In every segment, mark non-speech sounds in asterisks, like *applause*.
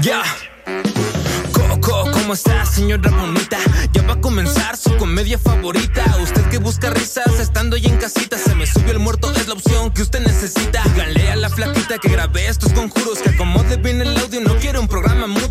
Ya. Coco, ¿cómo está, señora bonita? Ya va a comenzar su comedia favorita. Usted que busca risas estando ahí en casita. Se me subió el muerto, es la opción que usted necesita. Díganle a la flaquita que grabé estos conjuros. Que acomode bien el audio, no quiero un programa mudo.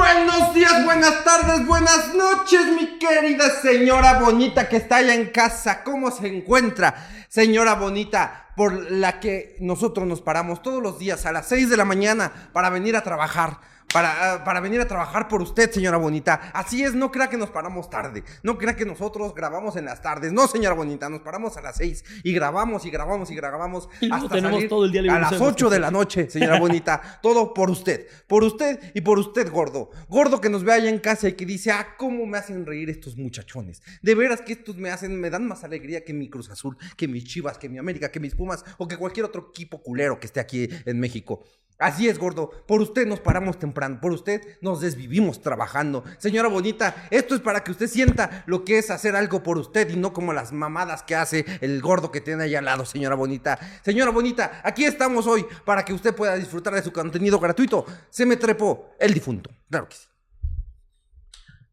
Buenos días, buenas tardes, buenas noches, mi querida señora bonita que está allá en casa. ¿Cómo se encuentra, señora bonita? Por la que nosotros nos paramos todos los días a las 6 de la mañana para venir a trabajar. Para, ah, para venir a trabajar por usted, señora bonita. Así es, no crea que nos paramos tarde. No crea que nosotros grabamos en las tardes. No, señora bonita, nos paramos a las 6 y grabamos y grabamos y grabamos Y hasta tenemos salir todo el día a las nosotros. 8 de la noche, señora bonita. *laughs* Todo por usted. Por usted y por usted, gordo. Gordo que nos ve allá en casa y que dice, ah, cómo me hacen reír estos muchachones. De veras que estos me hacen, me dan más alegría que mi Cruz Azul, que mis Chivas, que mi América, que mis Pumas o que cualquier otro equipo culero que esté aquí en México. Así es, gordo. Por usted nos paramos temprano. Por usted nos desvivimos trabajando. Señora bonita, esto es para que usted sienta lo que es hacer algo por usted y no como las mamadas que hace el gordo que tiene allá al lado, señora bonita. Señora bonita, aquí estamos hoy para que usted pueda disfrutar de su contenido gratuito. Se me trepó el difunto. Claro que sí.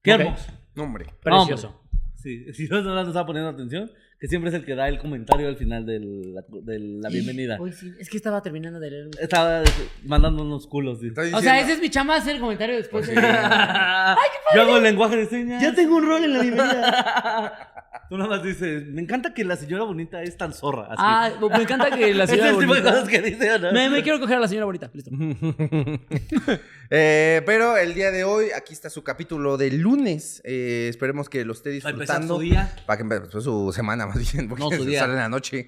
Qué hermoso. No, hombre. Precioso. Sí, si no nos estaba poniendo atención, que siempre es el que da el comentario al final de la, de la bienvenida. Uy, sí, es que estaba terminando de leer. Estaba mandando unos culos. sí. O sea, ese es mi chamba hacer el comentario después. de- *laughs* Yo hago el lenguaje de señas. ya tengo un rol en la bienvenida. *laughs* Tú nada más dices, me encanta que la señora bonita es tan zorra. Así. Ah, me encanta que la *laughs* señora tipo de bonita... cosas que dice, ¿o ¿no? Me, me quiero coger a la señora bonita. Listo. *laughs* Eh, pero el día de hoy, aquí está su capítulo de lunes. Eh, esperemos que lo esté Para empezar disfrutando. su día. Para que empiece su semana, más bien. Porque No, su día. sale en la noche.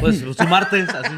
Pues *laughs* su martes, así.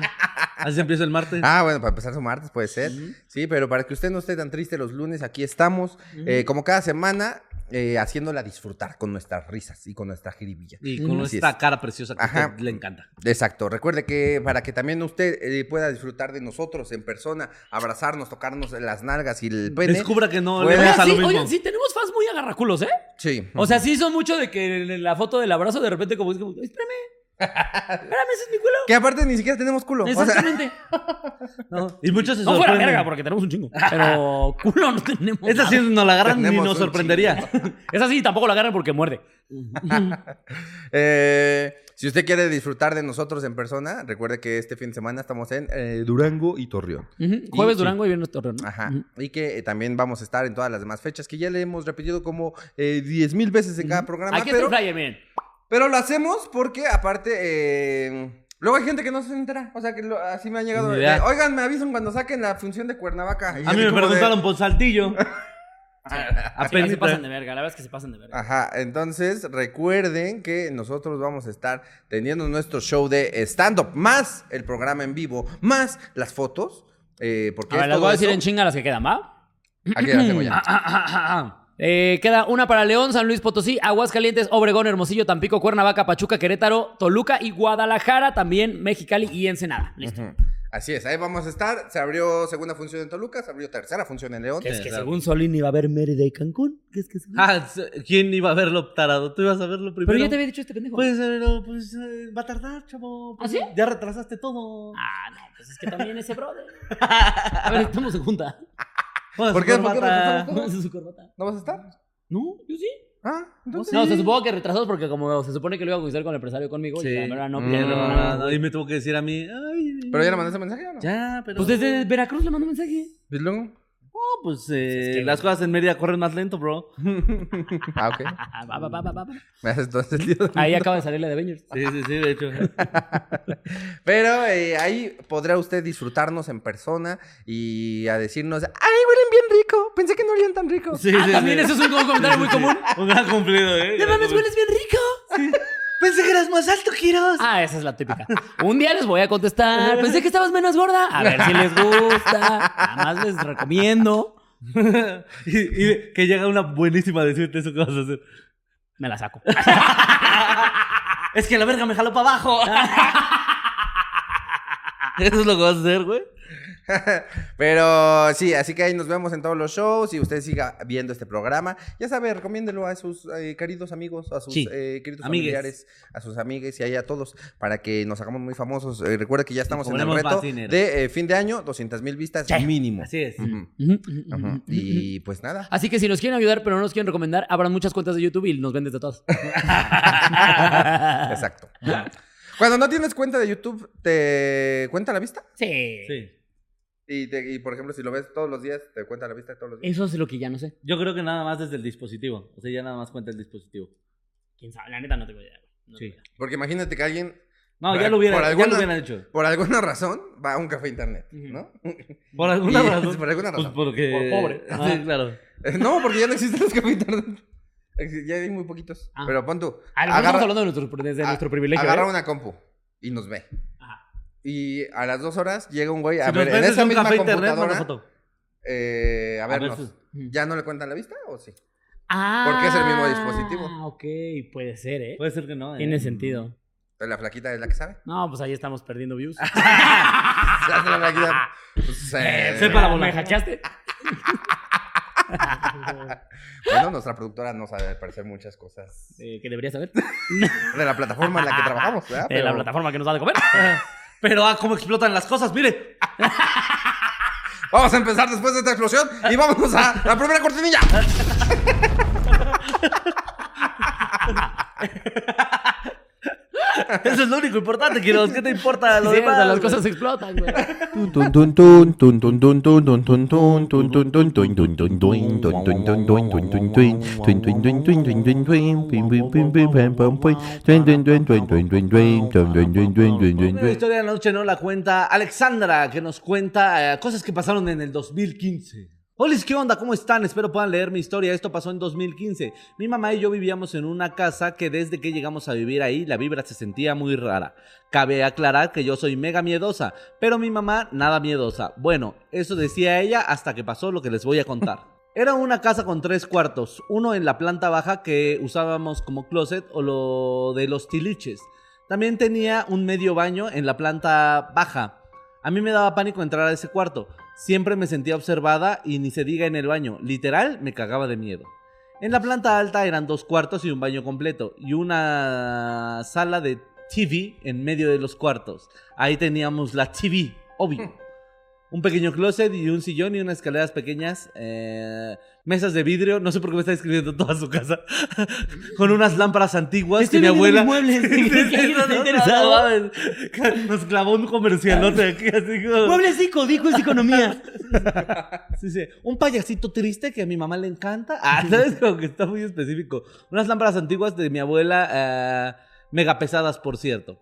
Así empieza el martes. Ah, bueno, para empezar su martes puede ser. Sí, pero para que usted no esté tan triste los lunes, aquí estamos, eh, como cada semana, eh, haciéndola disfrutar con nuestras risas y con nuestra jiribilla. Y con Así esta es. cara preciosa que a Ajá. usted le encanta. Exacto. Recuerde que para que también usted eh, pueda disfrutar de nosotros en persona, abrazarnos, tocarnos las nalgas y el pene. Descubra que no Puede- le Oigan, sí, lo mismo. oigan, sí, tenemos fans muy agarraculos, ¿eh? Sí. O sea, sí son mucho de que en la foto del abrazo de repente como es como, espérame, espérame, ese es mi culo. Que aparte ni siquiera tenemos culo. O sea, Exactamente. *laughs* ¿no? Y muchos se No fuera verga, porque tenemos un chingo. Pero *laughs* culo no tenemos. Esta sí nos la agarran ni nos sorprendería. *laughs* Esa sí tampoco la agarran porque muerde. eh, si usted quiere disfrutar de nosotros en persona, recuerde que este fin de semana estamos en eh, Durango y Torreón. Jueves. Durango y viernes Torreón. ¿no? Ajá. Y que eh, también vamos a estar en todas las demás fechas que ya le hemos repetido como eh, 10 mil veces en cada programa. Aquí está pero, el flyer, miren. Pero lo hacemos porque aparte... eh, Luego hay gente que no se entera. O sea, que lo- así me han llegado. Ni. Oigan, me avisan cuando saquen la función de Cuernavaca. Y A así mí me como de- preguntaron por Saltillo. *laughs* *laughs* Sí, Apenas se pasan de verga, la verdad es que se pasan de verga. Ajá, entonces recuerden que nosotros vamos a estar teniendo nuestro show de stand-up, más el programa en vivo, más las fotos. eh, porque A ver, es las todo voy a decir eso- en chinga las que quedan, ¿va? Aquí las tengo ya. *clears throat* Eh, queda una para León, San Luis Potosí, Aguascalientes, Obregón, Hermosillo, Tampico, Cuernavaca, Pachuca, Querétaro, Toluca y Guadalajara, también Mexicali y Ensenada. Listo. Así es, ahí vamos a estar. Se abrió segunda función en Toluca, se abrió tercera función en León. Es que según Solín iba a haber Mérida y Cancún. Que es que según- Ah, ¿Quién iba a verlo tarado? ¿Tú ibas a verlo primero? Pero ya te había dicho este pendejo. Pues, pero, pues, eh, va a tardar, chavo. Pues, ¿Ah, sí? Ya retrasaste todo. Ah, no, pues es que también ese brother. *laughs* A ver, estamos en junta. ¿Por qué? ¿Por qué es su corbata. ¿No vas a estar? No, yo sí. Ah, entonces. No, se supongo que retrasados porque como se supone que lo iba a conocer con el empresario conmigo Sí. y la verdad no Mm. pierdo nada. no, y me tuvo que decir a mí. Ay, ¿Pero ya le mandaste mensaje o no? Ya, pero. Pues desde Veracruz le mandó mensaje. ¿Y luego? Pues eh, Es que- las cosas en Mérida corren más lento, bro. *laughs* Ah, ok. *laughs* Ah, va, va, va, va, va. Me haces todo sentido. Ahí acaba de salir la de Avengers. Sí, sí, sí, de hecho. *laughs* Pero eh, ahí podrá usted disfrutarnos en persona y a decirnos, ¡ay, huelen bien rico! Pensé que no olían tan rico. Sí, Ah, sí, también sí. eso es un comentario muy común. Un gran cumplido, ¿eh? ¡No mames, hueles bien rico! Pensé que eras más alto, Kiros. Ah, esa es la típica. Un día les voy a contestar. Pensé que estabas menos gorda. A ver si les gusta. Nada más les recomiendo. *laughs* y, y que llega una buenísima a decirte eso que vas a hacer. Me la saco. *laughs* Es que la verga me jaló para abajo. *laughs* Eso es lo que vas a hacer, güey. *laughs* Pero sí, así que ahí nos vemos en todos los shows y usted siga viendo este programa. Ya sabe, recomiéndelo a sus eh, queridos amigos, a sus Sí. eh, queridos Amigues. familiares, a sus amigues y ahí a todos para que nos hagamos muy famosos. Eh, recuerda que ya estamos en el reto de eh, fin de año, 200 mil vistas Sí. mínimo. Así es. Y pues nada. Así que si nos quieren ayudar, pero no nos quieren recomendar, abran muchas cuentas de YouTube y nos ven desde todas. *laughs* Exacto. Cuando no tienes cuenta de YouTube, ¿te cuenta la vista? Sí. Sí. Y, te- y, por ejemplo, si lo ves todos los días, ¿te cuenta la vista todos los días? Eso es lo que ya no sé. Yo creo que nada más desde el dispositivo. O sea, ya nada más cuenta el dispositivo. ¿Quién sabe? La neta no tengo idea. No Sí. tengo idea. Porque imagínate que alguien, No, ya lo hubiera, por ya alguna- lo hubieran hecho. por alguna razón, va a un café internet. ¿no? Por alguna *laughs* Y- razón. *laughs* por alguna Pues razón. porque. Por pobre. Sí, Ah. claro. Eh, No, porque ya no existen los cafés internet. Ya hay muy poquitos. Ah. Pero pon tú. Ah, no estamos hablando de nuestro, desde a- nuestro privilegio. Agarra ¿eh? una compu y nos ve. Y a las dos horas llega un güey a Si ver en esa misma internet, computadora foto. eh, a A ver ¿Ya no le cuentan la vista o sí? Ah, Porque es el mismo dispositivo. Ah, ok, puede ser, ¿eh? Puede ser que no. ¿eh? Tiene sentido. Pero la flaquita es la que sabe. No, pues ahí estamos perdiendo views. *laughs* La flaquita, pues, *laughs* eh, sepa la bola. ¿Me hackeaste? *laughs* Bueno, nuestra productora no sabe parecer muchas cosas Eh, ¿Qué deberías saber? de la plataforma en la que trabajamos, ¿verdad? De la plataforma que nos da de comer. Pero, ah, cómo explotan las cosas, mire. *laughs* Vamos a empezar después de esta explosión y vámonos a la primera cortinilla. *laughs* Eso es lo único importante, que los, ¿qué te importa lo sí, demás? Las cosas explotan, güey. Una historia de la noche no la cuenta Alexandra, que nos cuenta eh, cosas que pasaron en el 2015. Hola, ¿qué onda? ¿Cómo están? Espero puedan leer mi historia. Esto pasó en 2015. Mi mamá y yo vivíamos en una casa que desde que llegamos a vivir ahí la vibra se sentía muy rara. Cabe aclarar que yo soy mega miedosa, pero mi mamá nada miedosa. Bueno, eso decía ella hasta que pasó lo que les voy a contar. *laughs* Era una casa con tres cuartos, uno en la planta baja que usábamos como closet o lo de los tiliches. También tenía un medio baño en la planta baja. A mí me daba pánico entrar a ese cuarto. Siempre me sentía observada y ni se diga en el baño. Literal, me cagaba de miedo. En la planta alta eran dos cuartos y un baño completo. Y una sala de TV en medio de los cuartos. Ahí teníamos la TV, obvio. *laughs* Un pequeño closet y un sillón y unas escaleras pequeñas. eh, mesas de vidrio. No sé por qué me está describiendo toda su casa. *laughs* Con unas lámparas antiguas Estoy que mi abuela. muebles. *laughs* Mames. *laughs* Nos clavó un comercialote aquí, así como. Muebles dijo es economía. Sí, sí. Un payasito triste que a mi mamá le encanta. Ah, ¿sabes? Como que está muy específico. Unas lámparas antiguas de mi abuela, eh, mega pesadas, por cierto.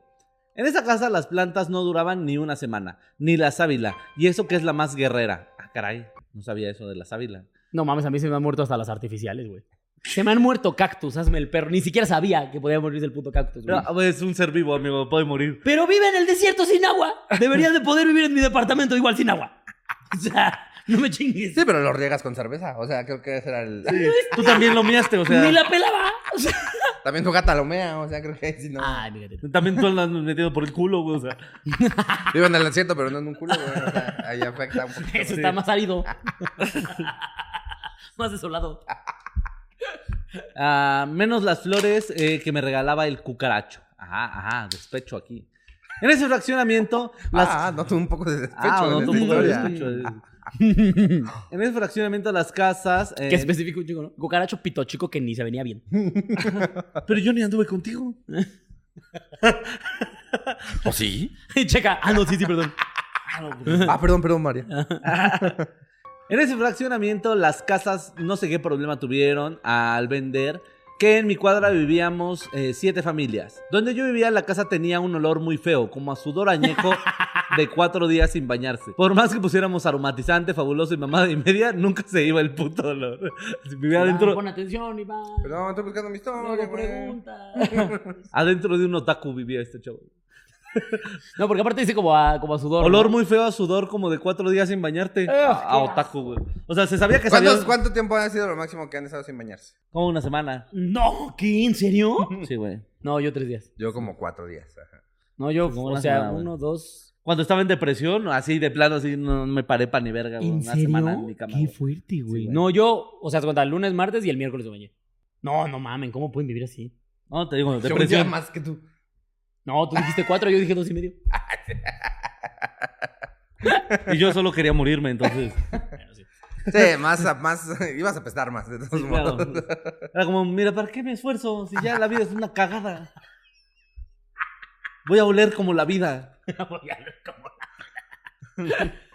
En esa casa las plantas no duraban ni una semana, ni la sábila. Y eso que es la más guerrera. Ah, caray, no sabía eso de la sábila. No mames, a mí se me han muerto hasta las artificiales, güey. Se me han muerto cactus, hazme el perro. Ni siquiera sabía que podía morirse el puto cactus, güey. Pero, es un ser vivo, amigo, puede morir. Pero vive en el desierto sin agua. Deberías de poder vivir en mi departamento igual sin agua. O sea, no me chingues. Sí, pero lo riegas con cerveza. O sea, creo que ese era el. Tú también lo miaste, o sea. Ni la pelaba. O sea... También tu gata lo mea. O sea, creo que si no. Ay, fíjate. También tú andas metido por el culo, güey, o sea. Vivo en el desierto, pero no en un culo, güey. O sea, ahí afecta un poquito. Eso está más árido. *laughs* *laughs* más desolado. *laughs* Ah, menos las flores eh, que me regalaba el cucaracho. Ajá, ajá, despecho aquí. En ese fraccionamiento, las... Ah, noto un poco de despecho. Ah, en noto esta un poco de despecho, *laughs* en ese fraccionamiento las casas... eh, Qué específico un chico, ¿no? Cucaracho pito chico que ni se venía bien. Pero yo ni anduve contigo. ¿O sí? Checa. Ah, no, sí, sí, perdón. Ah, perdón, perdón, María. En ese fraccionamiento las casas no sé qué problema tuvieron al vender. Que en mi cuadra vivíamos eh, siete familias. Donde yo vivía la casa tenía un olor muy feo, como a sudor añejo *laughs* de cuatro días sin bañarse. Por más que pusiéramos aromatizante, fabuloso y mamada y media, nunca se iba el puto olor. *laughs* Vivía Iván, adentro, Pon atención, Iván. Perdón, estoy buscando mi historia, Luego pregunta. *laughs* adentro de un otaku vivía este chavo. *laughs* No, porque aparte dice como a, como a sudor. Olor ¿no? muy feo a sudor como de cuatro días sin bañarte. Ah, a, a otaku, güey. O sea, se sabía que ¿Cuántos- sabía... ¿Cuánto tiempo ha sido lo máximo que han estado sin bañarse? Como una semana. No, ¿qué? ¿En serio? *laughs* Sí, güey. No, yo tres días. Yo como cuatro días. ajá. No, yo, Como o sea, semana, uno, dos, Cuando estaba en depresión, así de plano, así no me paré para ni verga, güey. ¿En Una serio? semana en mi cama. Qué fuerte, güey. no, yo, o sea, se cuenta, el lunes, martes y el miércoles me bañé. No, no mamen, ¿cómo pueden vivir así? No, te digo, Yo un día depresión. más que tú. No, tú dijiste cuatro, yo dije dos y medio. Y yo solo quería morirme, entonces. Bueno, sí. Sí, más, más, ibas a apestar más, de todos Sí, claro. modos. Era como, mira, ¿para qué me esfuerzo? Si ya la vida es una cagada. Voy a oler como la vida. *laughs* Voy a ver cómo-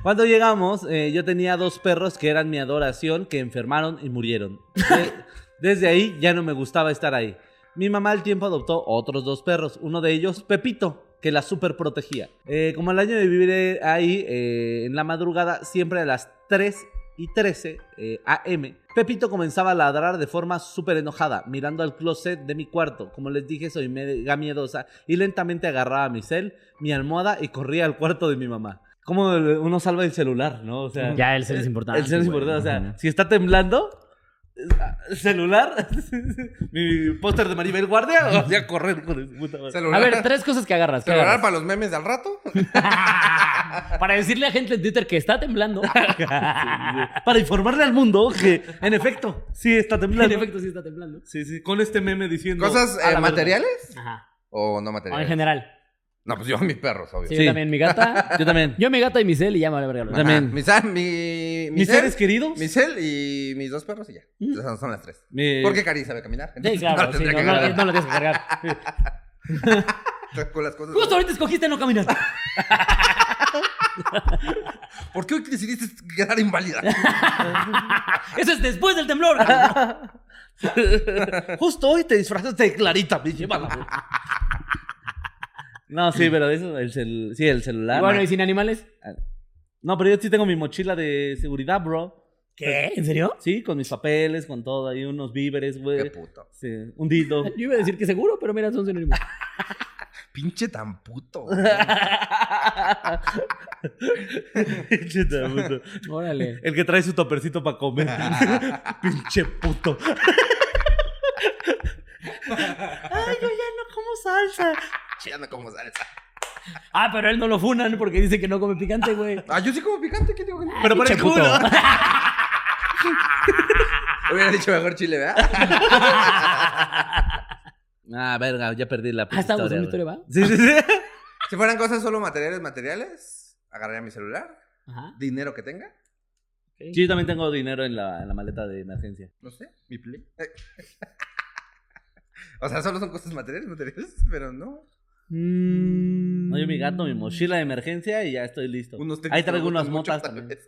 Cuando llegamos, eh, yo tenía dos perros que eran mi adoración, que enfermaron y murieron. De- desde ahí ya no me gustaba estar ahí. Mi mamá al tiempo adoptó otros dos perros, uno de ellos, Pepito, que la super protegía. Eh, como al año de vivir eh, ahí, eh, en la madrugada, siempre a las 3 y 13 eh, AM, Pepito comenzaba a ladrar de forma súper enojada, mirando al closet de mi cuarto. Como les dije, soy mega miedosa y lentamente agarraba mi cel, mi almohada y corría al cuarto de mi mamá. Como uno salva el celular, ¿no? O sea, Ya, el cel es importante. el cel es importante. O sea, si está temblando, celular, *laughs* mi póster de Maribel Guardia, o sea, correr con el puta madre. A Celular, ver, tres cosas que agarras. ¿qué celular agarras? para los memes de al rato. *laughs* Para decirle a gente en Twitter que está temblando. *laughs* Para informarle al mundo que, en efecto, sí está en temblando. efecto, sí está temblando. Sí, sí, con este meme diciendo. ¿Cosas eh, materiales Ajá. o no O en materiales? general. No, pues yo mis perros, obvio. Sí, Sí. yo también, mi gata. *laughs* Yo también. Yo, mi gata y mi cel y ya me vale verga. lo Ajá, demás. también. Mi, mi, mi Mis cel, seres queridos. Mi cel y mis dos perros y ya. Esas son las tres. mi- Porque Cari sabe caminar. Sí, entonces claro, no sí, tendría no, que no, cargar. no lo tienes que cargar. *laughs* Con las cosas. Justo ahorita escogiste no caminar. *laughs* ¿Por qué hoy decidiste quedar inválida? Eso es después del temblor. Justo hoy te disfrazaste de Clarita, me lleva la- No, sí, *clears throat* pero eso, el, cel- sí, el celular. Bueno, no. ¿y sin animales? No, pero yo sí tengo mi mochila de seguridad, bro. ¿Qué? ¿En serio? Sí, con mis papeles, con todo, ahí unos víveres, Qué güey. puto. Sí, un dildo. *laughs* Yo iba a decir que seguro, pero mira, son sinónimos. *laughs* *laughs* Pinche tan puto. güey. Pinche puto. Órale. El que trae su topercito para comer. Pinche puto. Ay, yo ya no como salsa. Ya no como salsa. Ah, pero él no lo funan porque dice que no come picante, güey. *laughs* Ah, yo sí como picante, ¿qué digo? Pero para el culo. *laughs* Hubiera dicho mejor chile, ¿verdad? *laughs* Ah, verga, ya perdí la Ah, estábamos en una historia, ¿va? Sí, sí, sí. Si fueran cosas solo materiales, materiales, agarraría mi celular, Ajá. dinero que tenga. Sí, yo también tengo dinero en la, en la maleta de emergencia. no sé, mi play. o sea, solo son cosas materiales, materiales, pero no. Mm. No, yo mi gato, mi mochila de emergencia y ya estoy listo. Ahí traigo unas motas tal también. vez.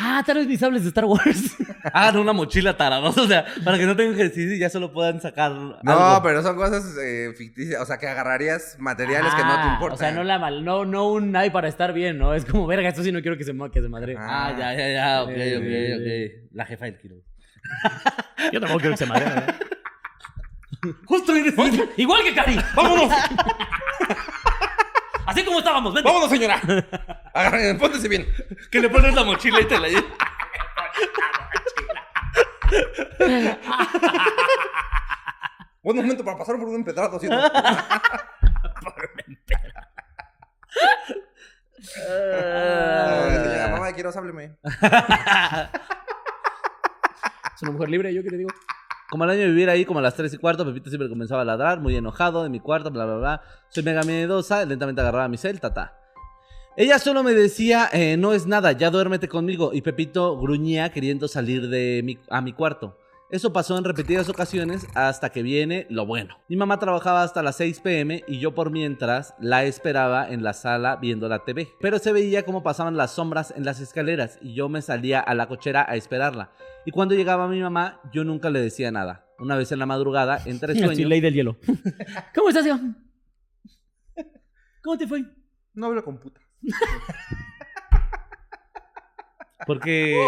Ah, tal vez mis sables de Star Wars. *laughs* Ah, no, una mochila tarados. O sea, para que no tengan ejercicio y ya solo puedan sacar. No, algo. pero son cosas eh, ficticias, o sea, que agarrarías materiales que no te Ah, importan. O sea, no la mal, no, no un ay para estar bien, ¿no? Es como, verga, esto sí no quiero que se, ma- que se madre. Ah, ya, ya, ya. Ok, Eh, ok, ok. La jefa del kilo. Yo tampoco quiero que se madre. ¿verdad? *laughs* Justo eres. Igual que Cari. ¡Vámonos! Así como estábamos, vente. ¡Vámonos, señora! Agarren, póntese bien. Que le pones la mochila y te la llevas. Buen momento para pasar por un empedrado, ¿sí? no? Ay, señora, mamá, quiero, hábleme. Es una mujer libre, yo qué te digo. Como al año de vivir ahí, como a las 3 y cuarto, Pepito siempre comenzaba a ladrar, muy enojado en mi cuarto, bla, bla, bla. Soy mega miedosa, lentamente agarraba mi cel, ta, Ella solo me decía, eh, no es nada, ya duérmete conmigo. Y Pepito gruñía queriendo salir de mi, a mi cuarto. Eso pasó en repetidas ocasiones hasta que viene lo bueno. Mi mamá trabajaba hasta las 6 pm y yo por mientras la esperaba en la sala viendo la TV. Pero se veía cómo pasaban las sombras en las escaleras y yo me salía a la cochera a esperarla. Y cuando llegaba mi mamá, yo nunca le decía nada. Una vez en la madrugada, entre *laughs* Sí, sueños... ley del hielo. *laughs* ¿Cómo estás, tío? ¿Cómo te fue? No hablo con puta. *laughs* Porque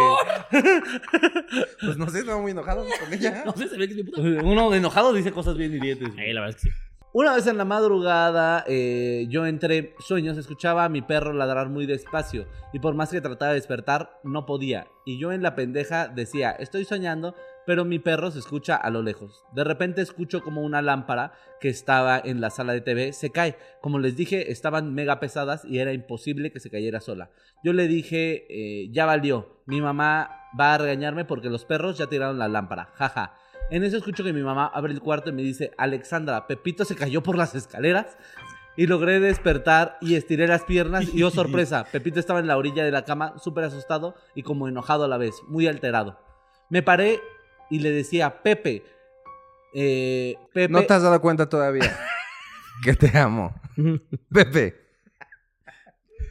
*laughs* Pues no sé, estaba muy enojado con ella. *laughs* No sé, se ve que es mi puta. uno enojado dice cosas bien hirientes. Eh, la verdad es que sí. Una vez en la madrugada, eh, yo entre sueños escuchaba a mi perro ladrar muy despacio y por más que trataba de despertar, no podía. Y yo en la pendeja decía, estoy soñando, pero mi perro se escucha a lo lejos. De repente escucho como una lámpara que estaba en la sala de TV se cae. Como les dije, estaban mega pesadas y era imposible que se cayera sola. Yo le dije, eh, ya valió, mi mamá va a regañarme porque los perros ya tiraron la lámpara, jaja. En eso escucho que mi mamá abre el cuarto y me dice, Alexandra, Pepito se cayó por las escaleras. Y logré despertar y estiré las piernas y oh *laughs* sorpresa, Pepito estaba en la orilla de la cama, súper asustado y como enojado a la vez, muy alterado. Me paré y le decía, Pepe, eh, Pepe... No te has dado cuenta todavía *laughs* que te amo. *laughs* Pepe.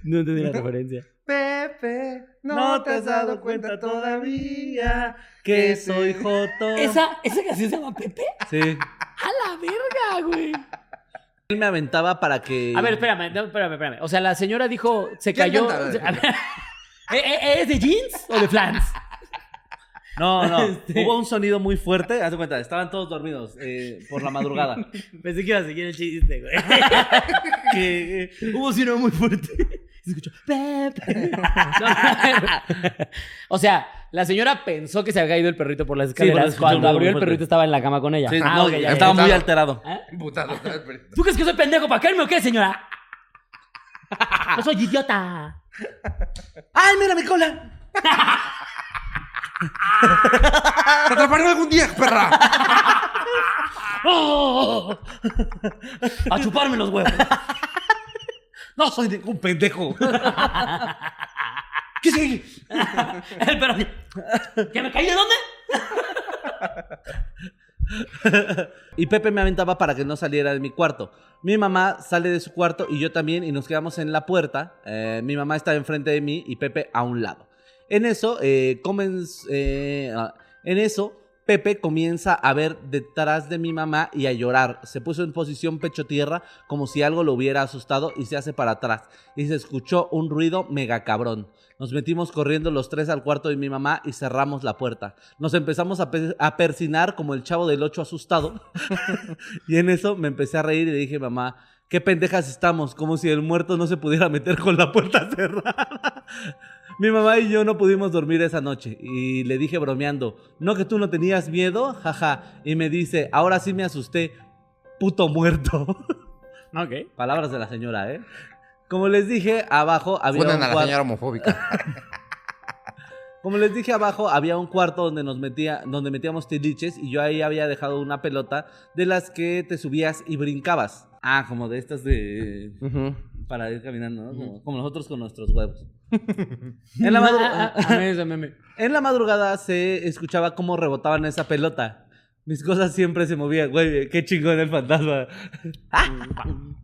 No entendí la referencia. Pepe, No te has dado cuenta todavía que soy Joto. ¿Esa, ¿Esa canción se llama Pepe? Sí. ¡A la verga, güey! Él me aventaba para que... A ver, espérame, no, espérame, espérame. O sea, la señora dijo, se ¿Quién cayó. canta? A ver, ¿eh, eh, ¿Es de jeans o de flans? No, no. *laughs* Este- Hubo un sonido muy fuerte. Haz de cuenta, estaban todos dormidos eh, por la madrugada. *laughs* Pensé que iba a seguir el chiste, güey. *laughs* que, eh, Hubo un sonido muy fuerte. Se escuchó, o sea, la señora pensó que se había caído el perrito por las escaleras. Cuando abrió el fuerte. perrito estaba en la cama con ella. sí, Ah, no, ok, ya, ya. estaba muy ya. alterado. ¿Eh? Putado. ¿Tú crees que soy pendejo para caerme o qué, señora? No soy idiota. ¡Ay, mira mi cola! ¡Te atraparé algún día, perra! ¡Oh! A chuparme los huevos. No soy ningún pendejo. ¿Qué sigue? El perro. ¿Que me caí de dónde? Y Pepe me aventaba para que no saliera de mi cuarto. Mi mamá sale de su cuarto y yo también y nos quedamos en la puerta. Eh, mi mamá estaba enfrente de mí y Pepe a un lado. En eso, eh, eh, ah, en eso, Pepe comienza a ver detrás de mi mamá y a llorar. Se puso en posición pecho tierra como si algo lo hubiera asustado y se hace para atrás. Y se escuchó un ruido mega cabrón. Nos metimos corriendo los tres al cuarto de mi mamá y cerramos la puerta. Nos empezamos a, pe- a persinar como el chavo del ocho asustado. *laughs* y en eso me empecé a reír y le dije, mamá, qué pendejas estamos, como si el muerto no se pudiera meter con la puerta *laughs* cerrada. Mi mamá y yo no pudimos dormir esa noche y le dije bromeando, ¿no que tú no tenías miedo? Jaja. Y me dice, ahora sí me asusté, puto muerto. *laughs* Ok. Palabras de la señora, ¿eh? Como les dije, abajo había Funden un a la cuarto- señora homofóbica. *laughs* Como les dije abajo, había un cuarto donde nos metía, donde metíamos tiliches y yo ahí había dejado una pelota de las que te subías y brincabas. Ah, como de estas de para ir caminando, ¿no? Como, como nosotros con nuestros huevos. En, la Ah, ah, ah, en madrugada se escuchaba cómo rebotaban esa pelota. Mis cosas siempre se movían, güey, qué chingón el fantasma.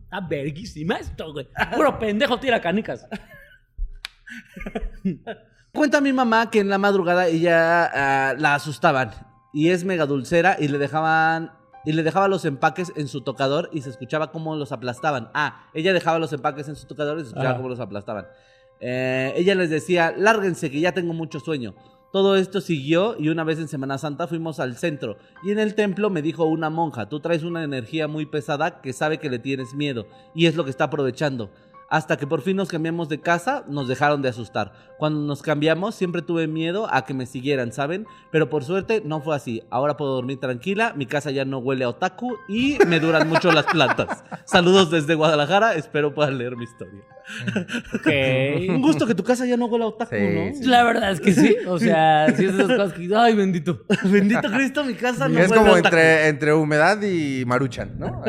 Está *laughs* verguísima esto, güey. Puro pendejo tira canicas. Cuenta mi mamá que en la madrugada ella ah, la asustaban y es mega dulcera y le dejaban y le dejaba los empaques en su tocador y se escuchaba cómo los aplastaban. Ah, ella dejaba los empaques en su tocador y se escuchaba cómo los aplastaban. Eh, ella les decía, lárguense que ya tengo mucho sueño. Todo esto siguió y una vez en Semana Santa fuimos al centro y en el templo me dijo una monja, tú traes una energía muy pesada que sabe que le tienes miedo y es lo que está aprovechando. Hasta que por fin nos cambiamos de casa, nos dejaron de asustar. Cuando nos cambiamos, siempre tuve miedo a que me siguieran, ¿saben? Pero por suerte no fue así. Ahora puedo dormir tranquila, mi casa ya no huele a otaku y me duran mucho las plantas. *laughs* Saludos desde Guadalajara, espero puedan leer mi historia. *laughs* Un Ok. gusto que tu casa ya no huele a otaku, Sí, ¿no? sí. La verdad es que sí. O sea, sí es de esas cosas que. Ay, bendito. *laughs* Bendito Cristo, mi casa no es huele como a otaku. entre, entre humedad y maruchan, ¿no?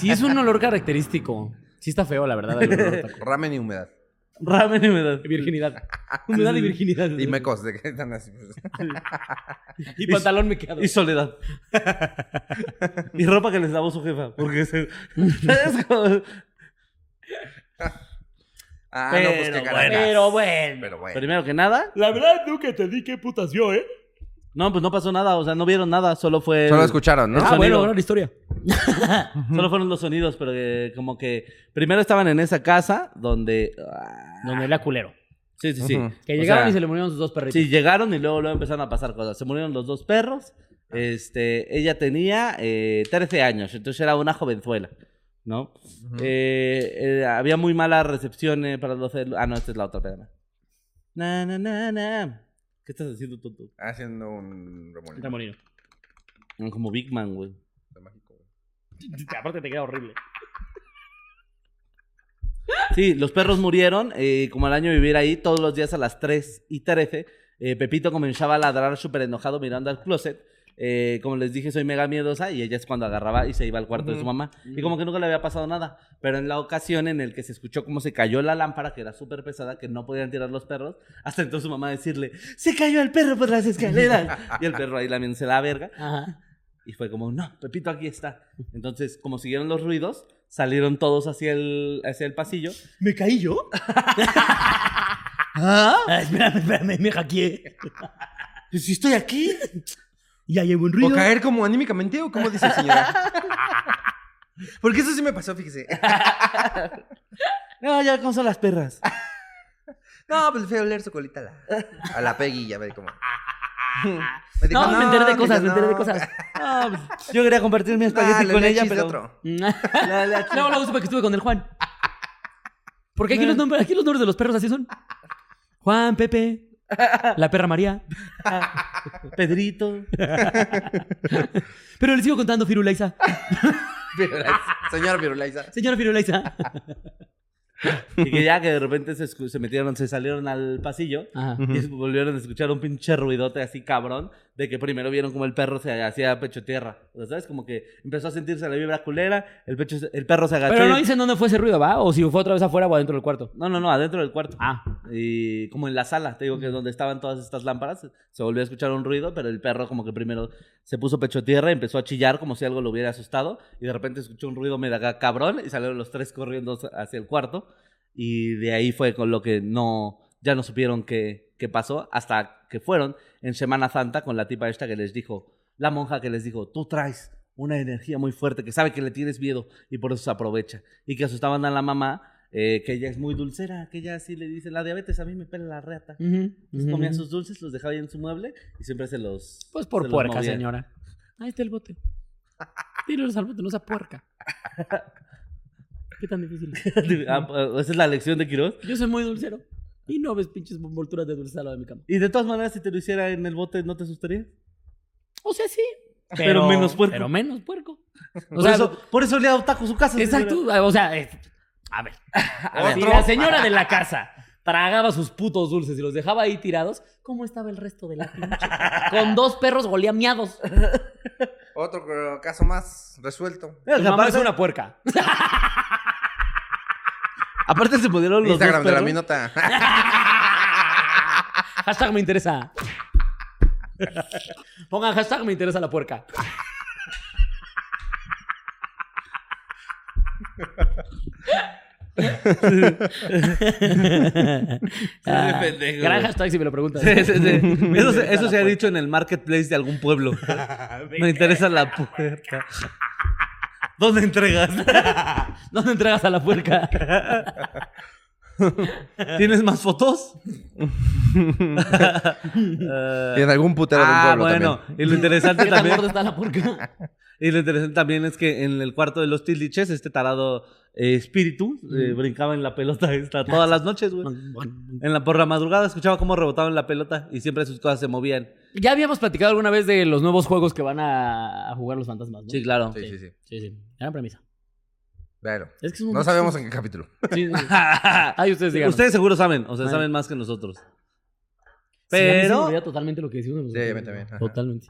Sí es un olor característico. Sí está feo, la verdad. el. *laughs* Ramen y humedad. Ramen y humedad. Virginidad. *laughs* Humedad y virginidad. Y mecos, de que están así. pues. *laughs* Y pantalón me quedo. Y soledad. y ropa que les lavó su jefa. Porque se... es como- Ah, no, pues qué Pero. Pero bueno. Pero bueno. Primero que nada, La verdad, nunca te di qué putas yo, ¿eh? no, pues no pasó nada. O sea, no vieron nada. Solo fue. Solo escucharon, ¿no? Ah, sonido. bueno, gran historia. *laughs* Solo fueron los sonidos, pero que como que primero estaban en esa casa donde. ah, Donde era culero. Sí, sí, sí. Ujú. Que O llegaron sea, y se le murieron sus dos perritos. Sí, llegaron y luego, luego empezaron a pasar cosas. Se murieron los dos perros. Este, ella tenía eh, 13 años, entonces era una jovenzuela, ¿no? Eh, eh, había muy mala recepción eh, para los... celu- Ah, no, esta es la otra, espérame. Na, na, na, na. ¿Qué estás haciendo, tonto? Haciendo un remolino. Remolino. Como Big Man, güey. de mágico, güey. *laughs* Aparte te queda horrible. Sí, los perros murieron. eh, como al año de vivir ahí, todos los días a las 3 y 13, eh, Pepito comenzaba a ladrar súper enojado mirando al closet. Eh, como les dije, soy mega miedosa y ella es cuando agarraba y se iba al cuarto de su mamá. Y como que nunca le había pasado nada. Pero en la ocasión en el que se escuchó cómo se cayó la lámpara, que era súper pesada, que no podían tirar los perros, hasta entonces su mamá decirle, se cayó el perro por las escaleras. *laughs* y el perro ahí lamiéndose la verga. Ajá. Y fue como, no, Pepito aquí está. Entonces, como siguieron los ruidos, salieron todos hacia el, hacia el pasillo. ¿Me caí yo? *laughs* ¿Ah? Ah, espérame, espérame, me hackeé. Si estoy aquí. Ya llevo un ¿O ruido. caer como anímicamente o cómo dice señora? *laughs* Porque eso sí me pasó, fíjese. No, ya, ¿cómo son las perras? *laughs* No, pues fui a oler su colita a la, a la Peggy, ya ve cómo. *laughs* Me dijo, No, me enteré de cosas, yo me enteré de no". cosas. No, *laughs* pues, yo quería compartir mi Ah, espagueti le con le ella, pero... otro. *laughs* La- la- Luego, luego supe que estuve con el Juan. Porque aquí los, nombres, aquí los nombres de los perros así son. Juan, Pepe, la perra María. Pedrito. Pero les sigo contando, Firulaiza. Señora Firulaiza. Señora Firulaiza. *laughs* Y que ya que de repente se, escu- se metieron, se salieron al pasillo Ajá. y volvieron a escuchar un pinche ruidote así cabrón de que primero vieron como el perro se hacía pecho tierra. O sea, ¿sabes? Como que empezó a sentirse la vibra culera, el, pecho, el perro se agachó. Pero no dicen dónde fue ese ruido, ¿va? O si fue otra vez afuera o adentro del cuarto. no, no, no, adentro del cuarto. Ah. Y como en la sala, te digo que donde estaban todas estas lámparas, se volvió a escuchar un ruido, pero el perro como que primero se puso pecho tierra y empezó a chillar como si algo lo hubiera asustado. Y de repente escuchó un ruido mega cabrón y salieron los tres corriendo hacia el cuarto. Y de ahí fue con lo que no, ya no supieron qué, qué pasó hasta que fueron en Semana Santa con la tipa esta que les dijo, la monja que les dijo, tú traes una energía muy fuerte que sabe que le tienes miedo y por eso se aprovecha. Y que asustaban a la mamá, eh, que ella es muy dulcera, que ella así le dice, la diabetes a mí me pela la reata. Ujú, Entonces ujú. comía sus dulces, los dejaba ahí en su mueble y siempre se los... Pues por se los puerca, movía. señora. Ahí está el bote. *laughs* Tíralos al bote, no sea puerca. *laughs* ¿Qué tan difícil es? *laughs* Ah, Esa es la lección de Quiroz. Yo soy muy dulcero. Y no ves pinches envolturas de dulce al lado de mi cama. Y de todas maneras, si te lo hiciera en el bote, ¿no te asustaría? O sea, sí. Pero menos puerco. Pero menos puerco. O por, sea, eso, por eso le da otaku su casa. exacto. señora. O sea, eh, a ver. *laughs* A ver, si la señora de la casa tragaba sus putos dulces y los dejaba ahí tirados, ¿cómo estaba el resto de la pinche? casa? *laughs* Con dos perros golía miados. Otro eh, caso más resuelto. Tu mamá es una puerca. *laughs* aparte se pudieron los Instagram dos de la perros. minota. *laughs* Hashtag me interesa. Pongan hashtag me interesa la puerca. *laughs* Ah, pendejo. gran hashtag si me lo preguntas. Sí, sí, sí. *laughs* Eso, se, eso se ha dicho en el marketplace de algún pueblo. Me interesa la puerta. ¿Dónde entregas? *laughs* ¿Dónde entregas a la puerca? *laughs* ¿Tienes más fotos? Y en algún putero de un ah, pueblo bueno. también. Y lo interesante ¿Qué tan también. está la puerca? *laughs* Y lo interesante también es que en el cuarto de los tiliches, este tarado eh, espíritu eh, brincaba en la pelota esta *laughs* todas las noches, güey. En la, por la madrugada escuchaba cómo rebotaba en la pelota y siempre sus cosas se movían. Ya habíamos platicado alguna vez de los nuevos juegos que van a, a jugar los fantasmas, ¿no? Sí, claro. Sí, sí, sí. Sí, sí. Gran premisa. Véalo. Es que No sabemos en qué capítulo. Sí, sí. *laughs* Ay, ustedes digan. Ustedes seguro saben, o sea, Ay. saben más que nosotros. Pero... Pero totalmente lo que decimos nosotros. Sí, a mí también, ajá. Totalmente.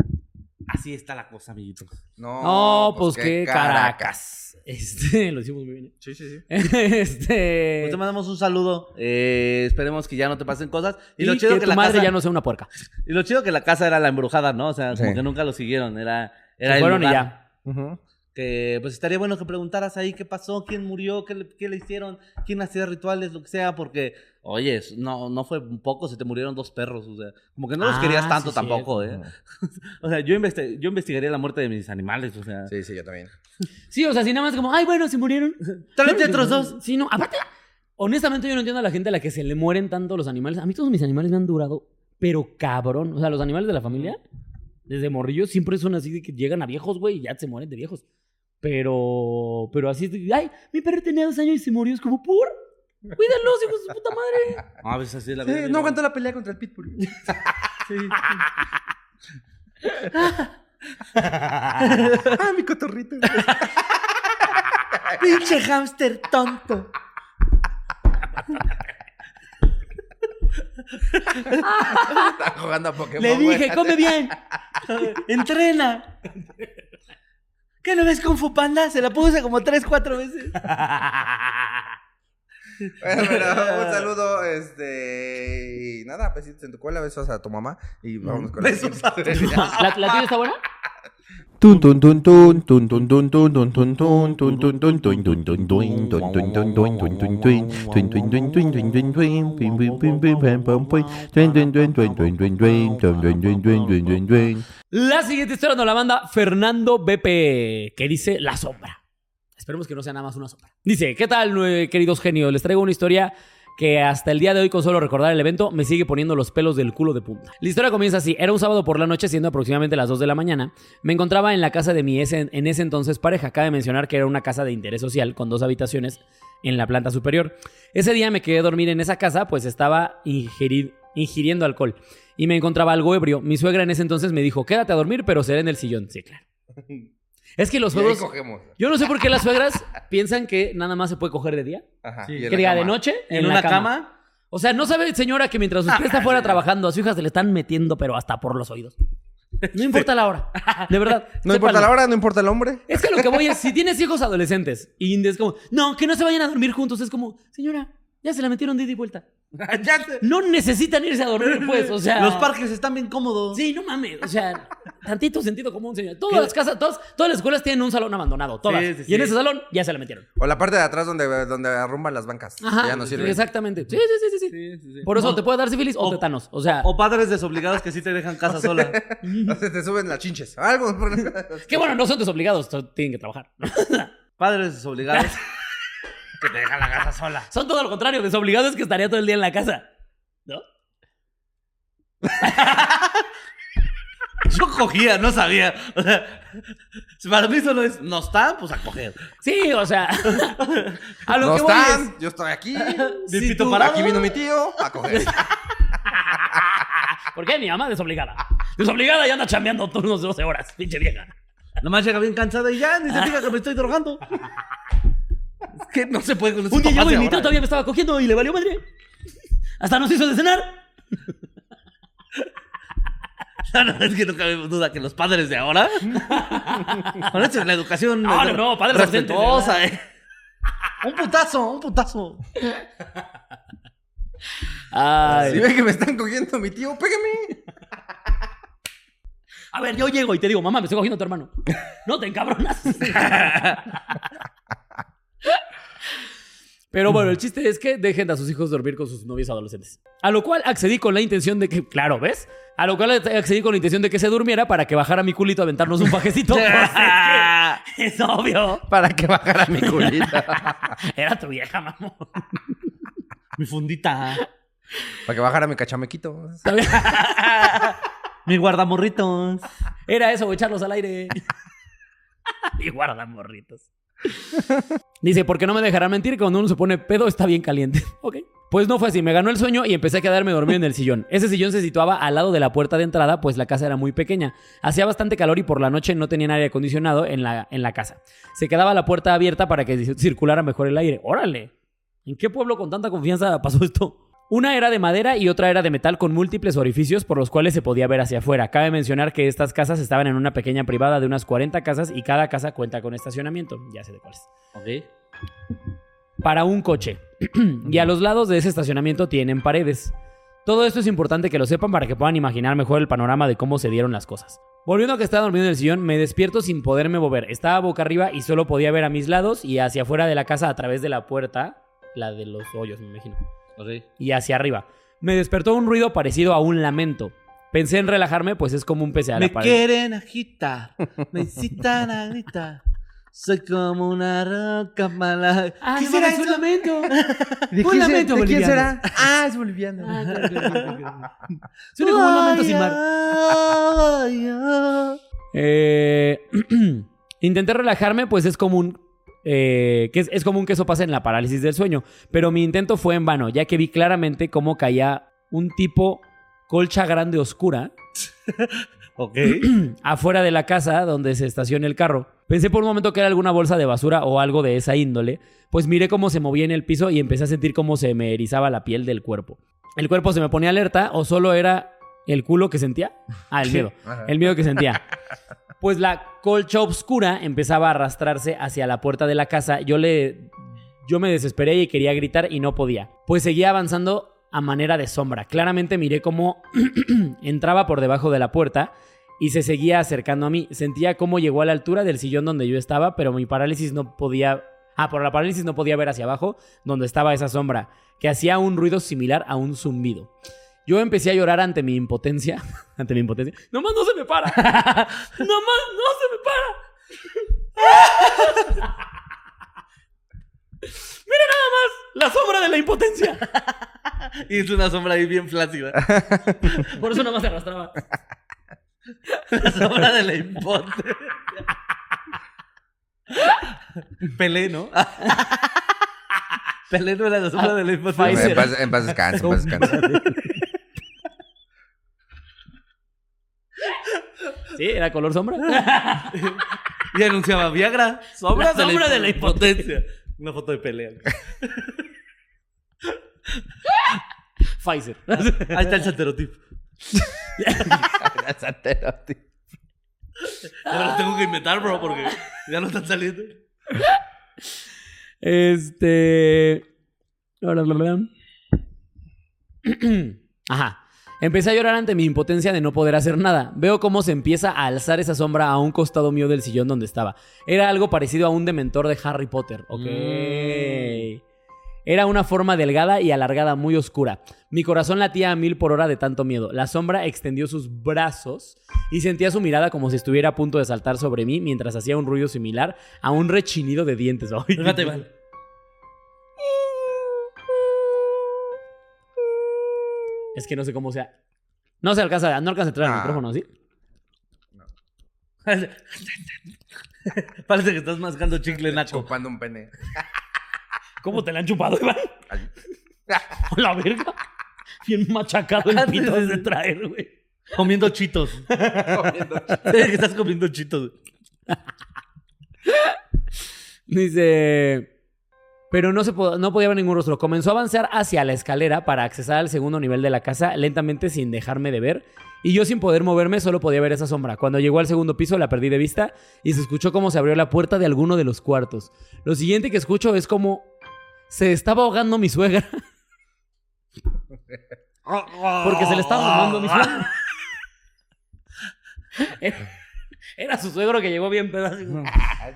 Así está la cosa, amiguitos. No, No, pues, qué Caracas. Este, lo hicimos muy bien. ¿eh? Sí, sí, sí. *laughs* Este. Pues te mandamos un saludo. eh, esperemos que ya no te pasen cosas. Y, Y, lo chido que, que, tu la madre casa, ya no sea una puerca. y lo chido que la casa era la embrujada, ¿no? O sea, como Sí. que nunca lo siguieron. Era, era Se el fueron y lugar. ya. Ujú. Que pues estaría bueno que preguntaras ahí qué pasó, quién murió, qué le, qué le hicieron, quién hacía rituales, lo que sea, porque, oye, no, no fue un poco, se te murieron dos perros, o sea, como que no los Ah, querías tanto sí, tampoco, ¿eh? *laughs* O sea, yo, investi- yo investigaría la muerte de mis animales, o sea. Sí, sí, yo también. *laughs* Sí, o sea, si nada más como, ay, bueno, se murieron. *laughs* Tráete otros dos. Sí, no. Aparte, honestamente, yo no entiendo a la gente a la que se le mueren tanto los animales. A mí todos mis animales me han durado, pero cabrón. O sea, los animales de la familia, desde morrillos, siempre son así de que llegan a viejos, güey, y ya se mueren de viejos. Pero, pero así, ay, mi perro tenía dos años y se murió. Es como, ¿por? Cuídenlos, hijos de su puta madre. A veces así es la Sí, vida. no aguantó la pelea contra el Pitbull. *laughs* ah, mi cotorrito. Pinche hámster tonto. Está jugando a Pokémon. Le dije, come bien. *laughs* Entrena. ¿Qué no ves con Fu Panda? Se la puse como tres, cuatro veces. Bueno, *laughs* pero un saludo, este. Y nada, besitos en tu cola, besos a tu mamá. Y vámonos con Besos la a tu siguiente. ¿La, la tuya está buena? La siguiente historia nos la manda Fernando BP, que dice La Sombra. Esperemos que no sea nada más una sombra. Dice, ¿qué tal, eh, queridos genios? Les traigo una historia que hasta el día de hoy, con solo recordar el evento, me sigue poniendo los pelos del culo de punta. La historia comienza así. Era un sábado por la noche, siendo aproximadamente las 2 de la mañana. Me encontraba en la casa de mi ese- en ese entonces pareja. Cabe mencionar que era una casa de interés social con dos habitaciones en la planta superior. Ese día me quedé a dormir en esa casa, pues estaba ingerir- ingiriendo alcohol. Y me encontraba algo ebrio. Mi suegra en ese entonces me dijo, quédate a dormir, pero seré en el sillón. Sí, claro. *laughs* Es que los juegos... cogemos. Yo no sé por qué las suegras *laughs* piensan que nada más se puede coger de día. Ajá. Sí. Que diga de noche En, una cama. O sea, no sabe, señora, que mientras usted está fuera trabajando, a su hija se le están metiendo, pero hasta por los oídos. No importa la hora. De verdad. *laughs* No importa la hora, no importa el hombre. Es que lo que voy es, si *laughs* tienes hijos adolescentes y es como, no, que no se vayan a dormir juntos, es como, señora, ya se la metieron de ida y vuelta. *laughs* Ya sé. No necesitan irse a dormir, pues, o sea. Los parques están bien cómodos. Sí, no mames. O sea, *laughs* tantito sentido común, señor. Todas las casas, todas, todas las escuelas tienen un salón abandonado. Todas. Sí, sí, Y en ese salón ya se la metieron. O la parte de atrás donde, donde arrumban las bancas. que Ajá. ya no sirven. Exactamente. Sí, sí, sí, sí. sí. Sí, sí, sí. Por eso te puede dar sífilis o, o- tetanos. O sea, O padres desobligados que sí te dejan casa *laughs* sola. O sea, te suben las chinches. Algo. que bueno, no son desobligados, so- tienen que trabajar. Padres desobligados que te dejan la casa sola. *laughs* son todo lo contrario, desobligados que estaría todo el día en la casa. ¿No? *laughs* Yo cogía, no sabía. O sea, para mí solo es, no está, pues a coger. Sí, o sea. *laughs* a lo No que voy están. Yo estoy aquí. Mi Si pito tú- parado. Aquí vino mi tío a coger. es. ¿Por qué? Mi mamá desobligada. Desobligada y anda chambeando turnos de 12 horas, pinche vieja. Nomás llega bien cansada y ya, ni se fija que me estoy drogando. Es que no se puede con Un día llegó y mi tío todavía me estaba cogiendo y le valió madre. Hasta nos hizo de cenar. *laughs* No, no, es que no cabe duda que los padres de ahora. Con eso es la educación. No, no, no, padres respetuosa, eh. Un putazo, un putazo. Ay. Si ve que me están cogiendo mi tío, pégame. A ver, yo llego y te digo, mamá, me estoy cogiendo a tu hermano. No te encabronas. *laughs* Pero bueno, el chiste es que dejen a sus hijos dormir con sus novios adolescentes. A lo cual accedí con la intención de que, claro, ¿ves? A lo cual accedí con la intención de que se durmiera para que bajara mi culito a aventarnos un pajecito. Es, *laughs* que es obvio. Para que bajara mi culita. *laughs* Era tu vieja, mamón. Mi fundita. Para que bajara mi cachamequito. *laughs* Mi guardamorritos. Era eso, echarlos al aire. y guardan Dice, porque no me dejará mentir cuando uno se pone pedo está bien caliente. *laughs* ok. Pues no fue así, me ganó el sueño y empecé a quedarme dormido en el sillón. Ese sillón se situaba al lado de la puerta de entrada, pues la casa era muy pequeña. Hacía bastante calor y por la noche no tenían aire acondicionado en la, en la casa. Se quedaba la puerta abierta para que circulara mejor el aire. ¡Órale! ¿En qué pueblo con tanta confianza pasó esto? Una era de madera y otra era de metal con múltiples orificios por los cuales se podía ver hacia afuera. Cabe mencionar que estas casas estaban en una pequeña privada de unas 40 casas y cada casa cuenta con estacionamiento. Ya sé de cuáles. Ok. Para un coche. *clears throat* y a los lados de ese estacionamiento tienen paredes. Todo esto es importante que lo sepan para que puedan imaginar mejor el panorama de cómo se dieron las cosas. Volviendo a que estaba dormido en el sillón, me despierto sin poderme mover. Estaba boca arriba y solo podía ver a mis lados y hacia afuera de la casa a través de la puerta, la de los hoyos, me imagino Y hacia arriba. Me despertó un ruido parecido a un lamento. Pensé en relajarme, pues es como un pece a la Me pared. quieren agitar, me incitan a gritar. Soy como una roca mala. Ah, ¿Qué no será mames, un lamento. *laughs* ¿De Un lamento ¿de quién boliviano. será? Ah, es boliviano. Ah, claro, claro, claro, claro. Suena como un lamento sin mar. Ay, ay. Eh, *clears throat* intenté relajarme, pues es común. Eh, que es, es común que eso pase en la parálisis del sueño. Pero mi intento fue en vano, ya que vi claramente cómo caía un tipo colcha grande oscura *laughs* Ok. *clears throat* afuera de la casa donde se estaciona el carro. Pensé por un momento que era alguna bolsa de basura o algo de esa índole, pues miré cómo se movía en el piso y empecé a sentir cómo se me erizaba la piel del cuerpo. El cuerpo se me ponía alerta o solo era el culo que sentía. Ah, el miedo. El miedo que sentía. *laughs* Pues la colcha oscura empezaba a arrastrarse hacia la puerta de la casa. Yo le yo me desesperé y quería gritar y no podía. Pues seguía avanzando a manera de sombra. Claramente miré cómo *clears throat* entraba por debajo de la puerta y se seguía acercando a mí. Sentía cómo llegó a la altura del sillón donde yo estaba, pero mi parálisis no podía... Ah, por la parálisis no podía ver hacia abajo, donde estaba esa sombra, que hacía un ruido similar a un zumbido. Yo empecé a llorar ante mi impotencia. *laughs* ante mi impotencia. ¡Nomás no se me para! *laughs* ¡Nomás no se me para! *laughs* ¡Mira nada más! ¡La sombra de la impotencia! Y es una sombra ahí bien flácida. Por eso nomás se arrastraba. La sombra de la impotencia. Pelé, ¿no? Pelé no era la sombra de la impotencia. En paz, en paz descanse, en paz descanse. Sí, era color sombra. *laughs* Y anunciaba Viagra. Sombra, La sombra de la impotencia. *laughs* Una foto de pelea. *laughs* Pfizer. Ahí está el santerotipo. Ahora lo tengo que inventar, bro, porque ya no están saliendo. Este. *clears throat* Ajá. Empecé a llorar ante mi impotencia de no poder hacer nada. Veo cómo se empieza a alzar esa sombra a un costado mío del sillón donde estaba. Era algo parecido a un dementor de Harry Potter. Ok. Era una forma delgada y alargada muy oscura. Mi corazón latía a mil por hora de tanto miedo. La sombra extendió sus brazos y sentía su mirada como si estuviera a punto de saltar sobre mí mientras hacía un ruido similar a un rechinido de dientes. *laughs* Fíjate, Es que no sé cómo sea. No se alcanza, no alcanza a entrar al Ah. micrófono, ¿sí? Parece que estás mascando chicle naco. Chupando un pene. ¿Cómo te la han chupado, Iván? La verga. Bien machacado el pito de traer, güey. Comiendo chitos. *laughs* Comiendo que estás comiendo chitos. *laughs* Dice. Pero no, se no podía ver ningún rostro. Comenzó a avanzar hacia la escalera para accesar al segundo nivel de la casa, lentamente sin dejarme de ver. Y yo sin poder moverme solo podía ver esa sombra. Cuando llegó al segundo piso la perdí de vista y se escuchó cómo se abrió la puerta de alguno de los cuartos. Lo siguiente que escucho es como se estaba ahogando mi suegra. *laughs* Porque se le estaba mamando a mi suegra. *laughs* Era, su suegro que llegó bien pedazo. como,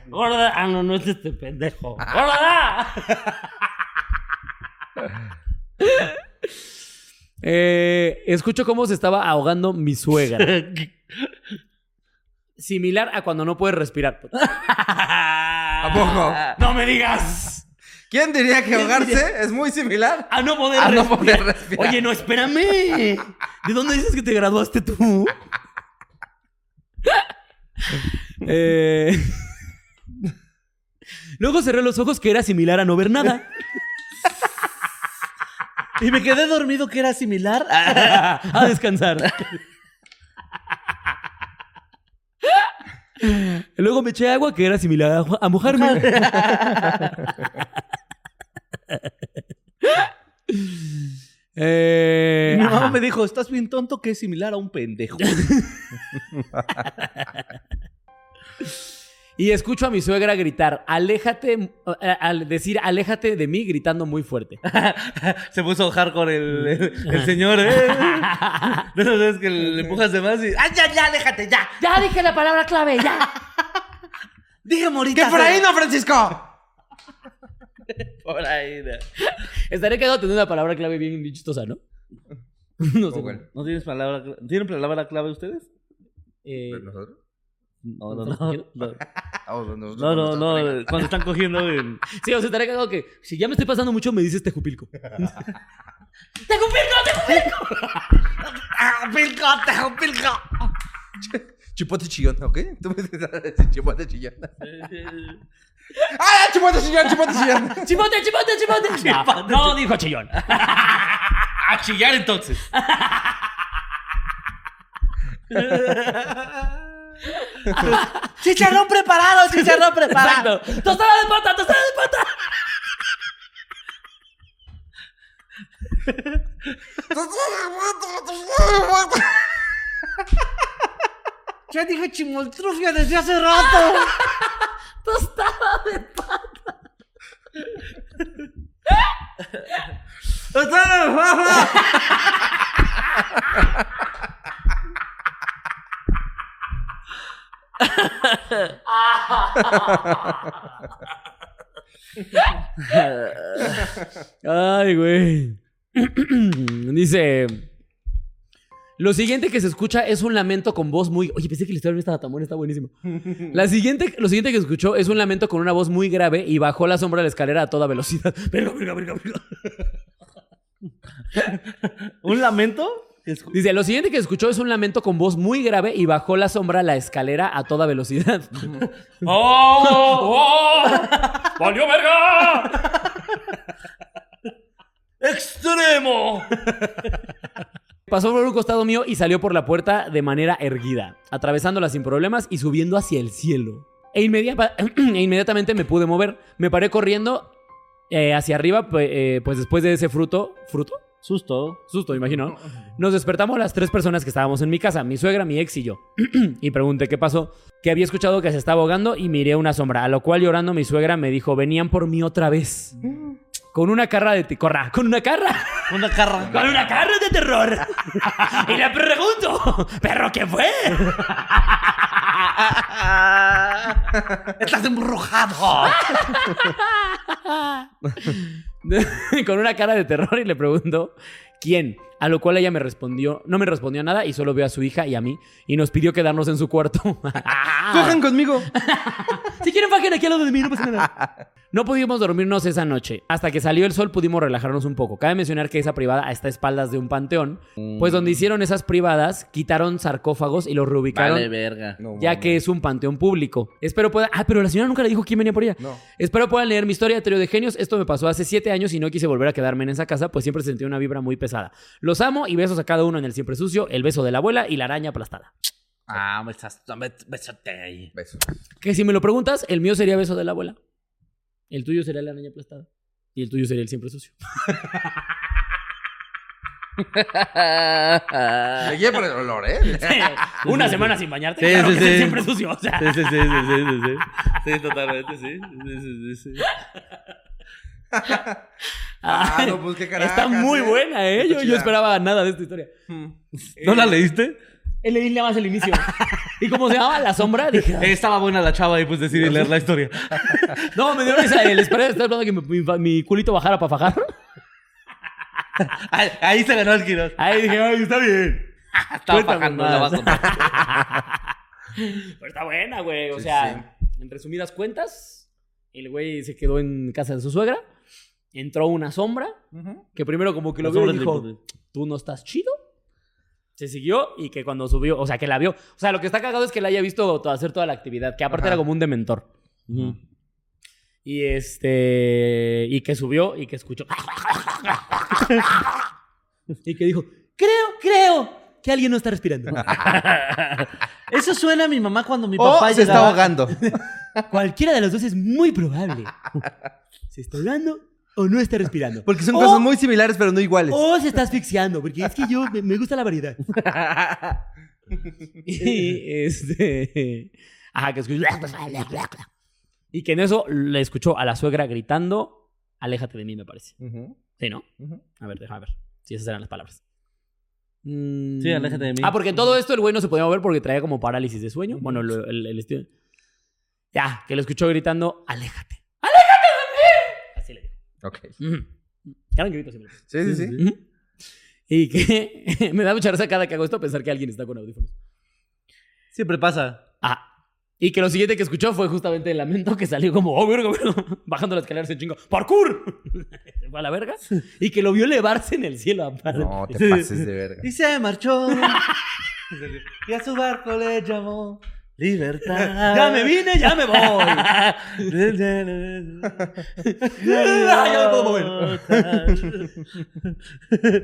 Gorda. Ah, no, no es este pendejo. ¡Gorda! *laughs* Eh, escucho cómo se estaba ahogando mi suegra. *laughs* Similar a cuando no puedes respirar. *laughs* ¿A poco? ¡No me digas! ¿Quién diría que ahogarse es muy similar? A no poder A no poder respirar. Oye, no, espérame. ¿De dónde dices que te graduaste tú? *laughs* Eh, Luego cerré los ojos que era similar a no ver nada. *laughs* Y me quedé dormido que era similar. *laughs* a descansar. Luego me eché agua que era similar a, a mojarme. Eh, Mi mamá ajá. me dijo, estás bien tonto que es similar a un pendejo. *laughs* Y escucho a mi suegra gritar, aléjate, eh, al decir aléjate de mí gritando muy fuerte. *laughs* Se puso hardcore el, el, el *laughs* señor, ¿eh? Esas veces que le empujas de más y... ¡Ay, ya, ya, déjate, ya! Ya dije la palabra clave, ya. Dije morita. ¡Que por ahí no, Francisco! *laughs* Por ahí, no. Estaré quedado teniendo una palabra clave bien, chistosa, ¿no? *laughs* no sé. Google. ¿No tienes palabra cla- ¿Tienen palabra clave ustedes? Eh, ¿Nosotros? No, no, ¿estamos no. No, no, no, *laughs* Cuando están cogiendo en... Sí, o sea, estaré quedado que si ya me estoy pasando mucho, me dices Tejupilco. pareja. ¡Ah, pilco, tejo, pilco! Chipote chillón, ¿ok? *laughs* Tú me dices chipote chillón. *laughs* ¡Ah, chipote chillón, chipote chillón! *laughs* ¡Chipote, chipote, chipote! No, no dijo chillón. A chillar entonces. chicharrón preparado, chicharrón preparado. Exacto. ¡Tostada de pata! ¡Tostada de pata! Ya dije chimoltrufia desde hace rato. *laughs* ¡Tostada de pata! *laughs* Ay, güey. *clears throat* Dice. Lo siguiente que se escucha es un lamento con voz muy. Oye, pensé que la historia no estaba tan buena, está buenísimo. *laughs* La siguiente, lo siguiente que escuchó es un lamento con una voz muy grave y bajó la sombra de la escalera a toda velocidad. *laughs* Verga, verga, verga, verga. *laughs* ¿Un lamento? Dice, lo siguiente que escuchó es un lamento con voz muy grave y bajó la sombra a la escalera a toda velocidad. ¡Oh! ¡Oh! ¡Valió verga! ¡Extremo! Pasó por un costado mío y salió por la puerta de manera erguida, atravesándola sin problemas y subiendo hacia el cielo. E, *clears throat* e inmediatamente me pude mover. Me paré corriendo eh, hacia arriba, pues, eh, pues después de ese fruto... ¿Fruto? Susto. Susto, imagino. Nos despertamos las tres personas que estábamos en mi casa, mi suegra, mi ex y yo. *clears throat* y pregunté qué pasó, que había escuchado que se estaba ahogando y miré una sombra, a lo cual llorando mi suegra me dijo, venían por mí otra vez. Con una carra de... Corra, con una carra. Una carra. Con una carra de terror. y le pregunto, ¿perro qué fue? Estás embrujado. *laughs* con una cara de terror y le pregunto, ¿quién? A lo cual ella me respondió, no me respondió nada y solo vio a su hija y a mí y nos pidió quedarnos en su cuarto. *laughs* ¡Cojan conmigo! *laughs* si quieren bajen aquí al lado de mí, no pasa nada. No pudimos dormirnos esa noche. Hasta que salió el sol pudimos relajarnos un poco. Cabe mencionar que esa privada está a espaldas de un panteón, pues donde hicieron esas privadas quitaron sarcófagos y los reubicaron. Vale, verga. No, ya que es un panteón público. Espero pueda. Ah, pero la señora nunca le dijo quién venía por ella. No. Espero puedan leer mi historia de trío de genios. Esto me pasó hace siete años y no quise volver a quedarme en esa casa, pues siempre sentí una vibra muy pesada. Los amo y besos a cada uno en el siempre sucio, el beso de la abuela y la araña aplastada. Ah, Besote ahí. Besos. Que si me lo preguntas, el mío sería beso de la abuela. El tuyo sería la araña aplastada. Y el tuyo sería el siempre sucio. Me guía por el olor, ¿eh? *laughs* Una semana sin bañarte. Sí, claro sí, que sí. siempre sucio. O sea. Sí, sí, sí, sí, sí, sí, sí. Sí, totalmente, sí. Sí, sí, sí, sí. *laughs* Ah, no, pues qué carajas, *laughs* Está muy ¿eh? buena, ¿eh? Yo, yo esperaba nada de esta historia. ¿No la leíste? Él leí nada más el inicio. *laughs* y como se llamaba La Sombra, dije... Eh, estaba buena la chava y pues decidí leer la historia. No, me dio risa. El esperé, estaba esperando que mi, mi- mi culito bajara para fajar. Ahí, ahí se ganó el Quiroz. Ahí dije, ay, está bien. Estaba más. la vas. Pero está buena, güey. O Sí, sea, en resumidas cuentas, el güey se quedó en casa de su suegra. Entró una sombra. Que primero como que lo La vio y dijo, tú no estás chido. Se siguió y que cuando subió, o sea, que la vio. O sea, lo que está cagado es que la haya visto to- hacer toda la actividad, que aparte Ajá. era como un dementor. Y este. Y que subió y que escuchó. *laughs* y que dijo: Creo, creo que alguien no está respirando. *laughs* Eso suena a mi mamá cuando mi O papá se está ahogando. *laughs* Cualquiera de los dos es muy probable. ¿Se está ahogando o no está respirando? Porque son O- cosas muy similares, pero no iguales. O se está asfixiando, porque es que yo me, me gusta la variedad. *laughs* y este. Ajá, que escuchó. Y que en eso le escuchó a la suegra gritando: Aléjate de mí, me parece. Ujú, Sí, ¿no? A ver, déjame ver. Si esas eran las palabras. Mm. Sí, aléjate de mí. Ah, porque en todo esto el güey no se podía mover porque traía como parálisis de sueño. Bueno, lo- el, el estilo. Ya, que lo escuchó gritando. ¡Aléjate de mí! Así le dijo. Ok. Ujú. Eran gritos siempre. Sí, sí, sí. Y que *laughs* me da mucha risa cada que hago esto pensar que alguien está con audífonos. Siempre pasa. Ah. Y que lo siguiente que escuchó fue justamente el lamento que salió como, oh, verga, verga", *laughs* bajando la escalera se chingo, ¡parkour! Se *laughs* fue a la verga. Y que lo vio elevarse en el cielo aparte. No te pases de verga. Y se marchó. y a su barco le llamó Libertad. Ya me vine, ya me voy. *laughs* ya me puedo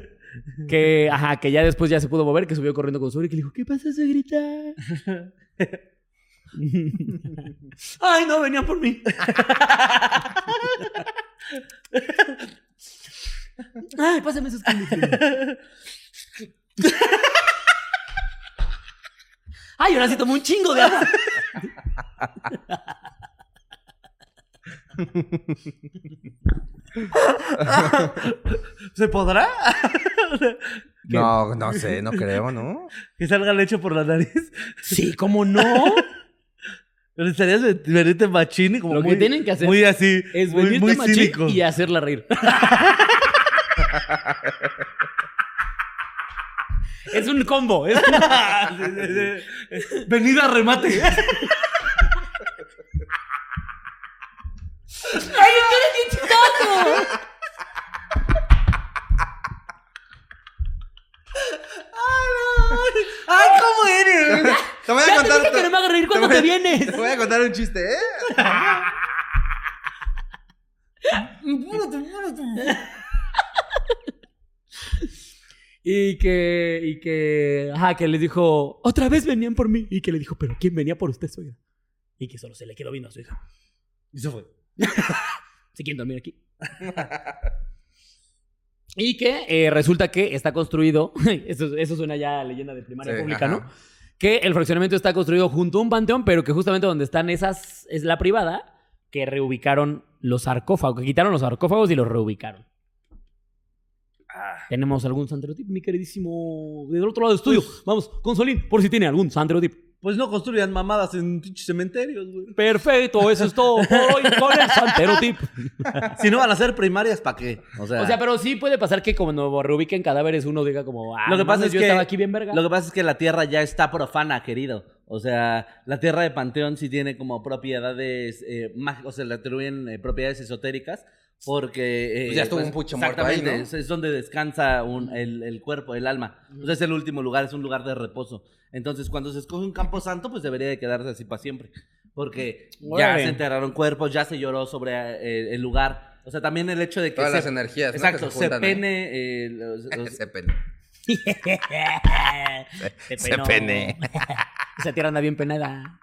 *laughs* Que, ajá, que ya después ya se pudo mover, que subió corriendo con y que le dijo, ¿qué pasa, suegrita? *laughs* Ay, no, venían por mí. Ay, pásame esos químicos. Ay, ahora sí tomó un chingo de agua. ¿Se podrá? No, no sé, no creo, ¿no? que salga leche por la nariz. Sí, ¿cómo no? Pero estarías de- venirte machín y como Lo que muy, tienen que hacer muy así, Es muy, venirte muy machín cínico. y hacerla reír. *laughs* es un combo. Es un- *laughs* Sí, sí, sí. Venida a remate. *laughs* ¡Ay, tú eres bien chistoso! ¡Ay, cómo eres! Te voy a Ya te contar. dije que no me hagas reír cuando voy- te vienes. Te voy a contar un chiste, ¿eh? *laughs* Y que, y que, ajá, que les dijo, otra vez venían por mí. Y que le dijo, pero ¿quién venía por usted, suegra? Y que solo se le quedó viendo a su hija. Y se fue. *laughs* ¿Se quieren dormir aquí? y que eh, resulta que está construido, *laughs* eso, eso suena ya a leyenda de primaria Sí, pública, ¿no? Que el fraccionamiento está construido junto a un panteón, pero que justamente donde están esas es la privada, que reubicaron los sarcófagos, que quitaron los sarcófagos y los reubicaron. ¿Tenemos algún santerotip, mi queridísimo del otro lado del estudio? Vamos, Consolín, por si tiene algún santerotip. Pues no construyan mamadas en pinches cementerios, güey. Perfecto, eso es todo por hoy con el santerotip. *laughs* Si no van a ser primarias, ¿para qué? O sea, O sea, pero sí puede pasar que cuando reubiquen cadáveres uno diga como, ah, lo que pasa mames, es yo que estaba aquí bien verga. Lo que pasa es que la tierra ya está profana, querido. O sea, la tierra de Panteón sí tiene como propiedades eh, mágicas, o sea, le atribuyen eh, propiedades esotéricas porque... eh, Pues ya estuvo un pucho muerto ahí, Exactamente, ¿no? es, es donde descansa un- el, el cuerpo, el alma. O sea, es el último lugar, es un lugar de reposo. Entonces, cuando se escoge un campo santo, pues debería de quedarse así para siempre. Porque ya Órale. se enterraron cuerpos, ya se lloró sobre eh, el lugar. O sea, también el hecho de que... Todas se- las energías, ¿no? Exacto, que se, juntan ahí. pene... eh, los- los- Se pene. Se Se pene. Esa tierra anda bien penada.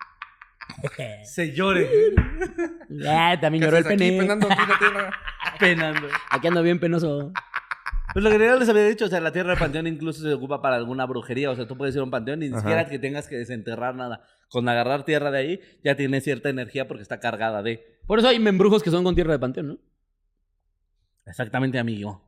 *laughs* se llore. *laughs* Ah, también ¿Qué lloró el aquí pene. penando aquí la tierra? *laughs* penando. Aquí ando bien penoso. Pues lo que ya les había dicho, o sea, la tierra del panteón incluso se ocupa para alguna brujería. O sea, tú puedes ir a un panteón y ni Ajá. siquiera que tengas que desenterrar nada. Con agarrar tierra de ahí, ya tiene cierta energía porque está cargada de. Por eso hay membrujos que son con tierra de panteón, ¿no? Exactamente, amigo.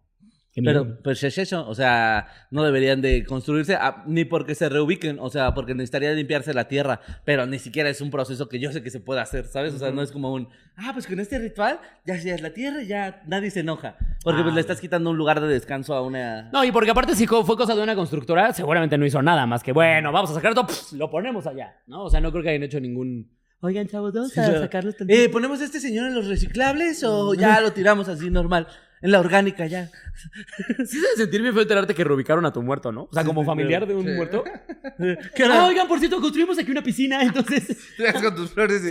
Pero, pues es eso, o sea, no deberían de construirse ah, ni porque se reubiquen, o sea, porque necesitaría limpiarse la tierra, pero ni siquiera es un proceso que yo sé que se puede hacer, ¿sabes? O sea, no es como un, ah, pues con este ritual ya ya es la tierra ya nadie se enoja, porque Ah, pues le estás quitando un lugar de descanso a una... No, y porque aparte si fue cosa de una constructora, seguramente no hizo nada más que, bueno, vamos a sacar esto, pf, lo ponemos allá, ¿no? O sea, no creo que hayan hecho ningún... Oigan, chavos, vamos a Sí, ya. sacarlo Eh, ¿Ponemos a este señor en los reciclables o ya lo tiramos así normal? En la orgánica ya. *laughs* Sí se sentir bien feo enterarte que reubicaron a tu muerto, ¿no? O sea, como familiar de un Sí. muerto. *laughs* ¿Qué Ah, oigan, por cierto, construimos aquí una piscina, entonces... *laughs* Tú con tus flores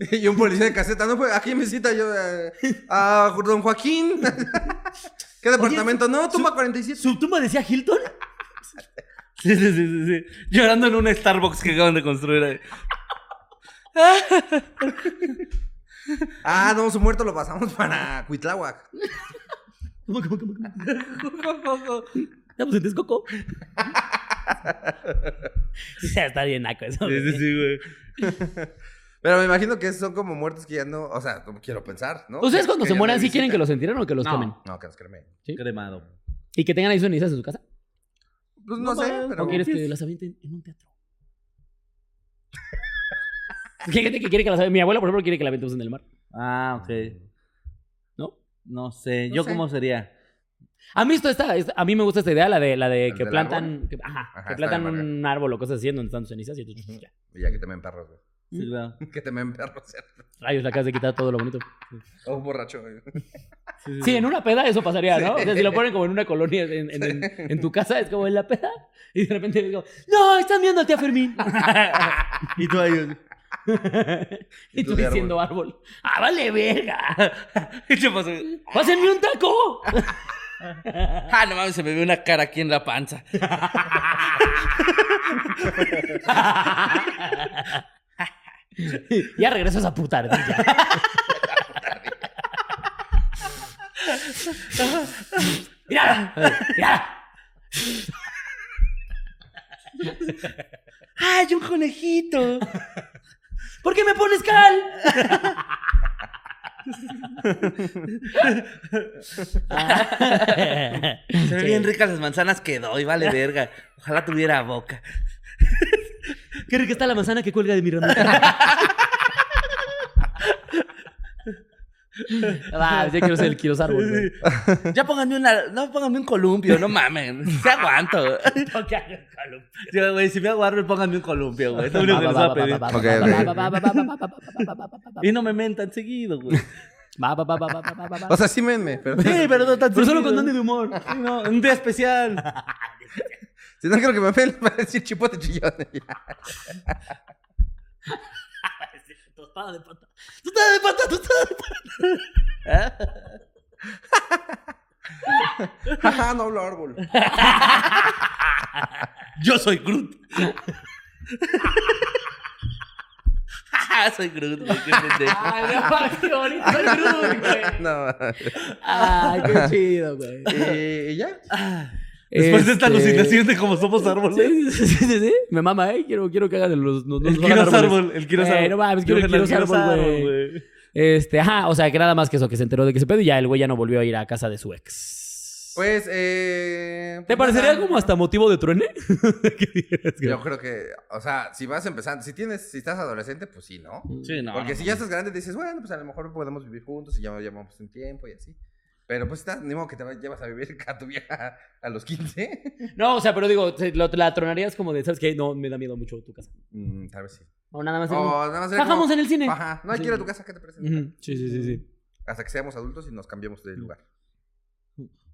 y, y un policía de caseta. No, pues aquí me cita yo eh, a don Joaquín. ¿Qué departamento? no, tumba 47. ¿Su tumba decía Hilton? Sí, sí, sí, sí, sí. Llorando en un Starbucks que acaban de construir ahí. Ah, no, su muerto lo pasamos para Cuitláhuac. ¿Cómo, cómo, cómo, cómo? Estamos en Texcoco. Sí, se está bien naco eso. Sí, sí, sí, güey. Pero me imagino que son como muertos que ya no. O sea, no quiero pensar, ¿no? ¿Ustedes cuando que se ya mueran sí quieren que los entierren o que los No. quemen? No, que los cremen. Cremado. ¿Y que tengan ahí cenizas en su casa? Pues no, sé, pero. ¿O quieres que las avienten en un teatro? *laughs* *laughs* Hay gente que quiere que avienten. Mi abuela, por ejemplo, quiere que la aventemos en el mar. Ah, ok. ¿No? No sé. No ¿Yo sé. cómo sería? A mí, esto está, a mí me gusta esta idea, la de, la de ¿El que del plantan, que, ajá, Ajá, que está plantan un árbol o cosas así en donde están cenizas y entonces ya. Y ya que te me perros, güey. Sí, claro. Que te me perros. Rayos, le acabas de quitar todo lo bonito. O un borracho, güey. Sí, en una peda eso pasaría, ¿no? O sea, si lo ponen como en una colonia en, en- en- en tu casa, es como en la peda. Y de repente digo, no, están viendo al tía Fermín. *laughs* Y tú ahí. *laughs* y tú diciendo árbol. ¡Ah, vale, verga! ¿Qué te pasó? ¡Pásenme un taco! *laughs* Ah, no mames, se me ve una cara aquí en la panza. *laughs* ya regreso a esa puta ardilla. ¡Mira! ¡Mira! ¡Ay, un conejito! ¿Por qué me pones cal? Se ven bien ricas las manzanas que doy, vale verga. Ojalá tuviera boca. Qué rica está la manzana que cuelga de mi ramita. Ya quiero ser el güey. Ya pónganme una, no pónganme un columpio, no mamen. Se aguanto. Yo, güey, si me árbol, pónganme un columpio, güey. Es lo único que les voy a pedir. Y no me mentan seguido, güey. Va, va, va, va, va, va, va, va. O sea, sí menme, pero... Sí, pero no tan Pero solo con Dani de humor. Sí, no, un día especial. Si no quiero que me ven, va a decir chipote chillón. Tostada de pata. Tostada de pata, tostada de pata. Jaja, no hablo árbol. Yo soy Groot. soy Groot, güey, qué pendejo. Ay, no, qué bonito. Soy Groot, güey. *laughs* No. Ay, qué chido, güey. ¿Y, y ya? Después de esta Este- alucinación de cómo somos árboles. Sí, sí, sí, sí. Me mama, ¿eh? Quiero, quiero que hagan los... los, los El Kiros árboles. árbol, el Kiros Eh, árbol. no mames, quiero el Kiros árbol, güey. Este, ajá, o sea, que nada más que eso, que se enteró de que se pedo y ya el güey ya no volvió a ir a casa de su ex. Pues, eh... ¿Te pues parecería nada. como hasta motivo de truene? *laughs* Yo creo que, o sea, si vas empezando, si tienes, si estás adolescente, pues sí, ¿no? Sí, no. Porque no, si ya estás grande, dices, bueno, pues a lo mejor podemos vivir juntos y ya llevamos un tiempo y así. Pero pues estás, ni modo que te va- llevas a vivir *laughs* a tu vieja a los 15. No, o sea, pero digo, lo- la tronarías como de, ¿sabes qué? No, me da miedo mucho tu casa. Mm, tal vez sí. O nada más. O nada más Bajamos como, en el cine. Ajá, no hay Sí. que ir a tu casa, ¿qué te parece? Sí, sí, sí, sí. Hasta que seamos adultos y nos cambiemos de lugar.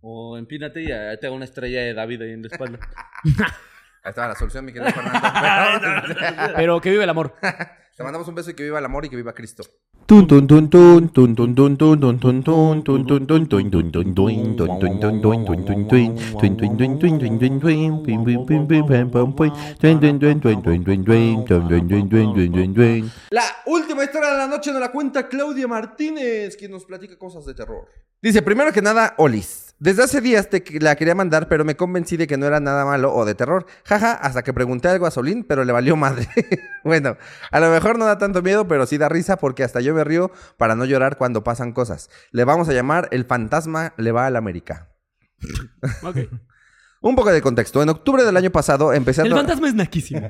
O empínate y eh, te hago una estrella de David ahí en la espalda. *laughs* Ahí estaba la solución, mi querido Fernando. Pero que vive el amor. Te mandamos un beso y que viva el amor y que viva Cristo. La última historia de la noche nos la cuenta Claudia Martínez, quien nos platica cosas de terror. Dice, primero que nada, Olis. Desde hace días te la quería mandar, pero me convencí de que no era nada malo o de terror. Jaja, hasta que pregunté algo a Solín, pero le valió madre. *laughs* bueno, a lo mejor no da tanto miedo, pero sí da risa porque hasta yo me río para no llorar cuando pasan cosas. Le vamos a llamar El fantasma le va a la América. Ok. *laughs* Un poco de contexto. En octubre del año pasado empecé a... El fantasma es naquísimo. *laughs*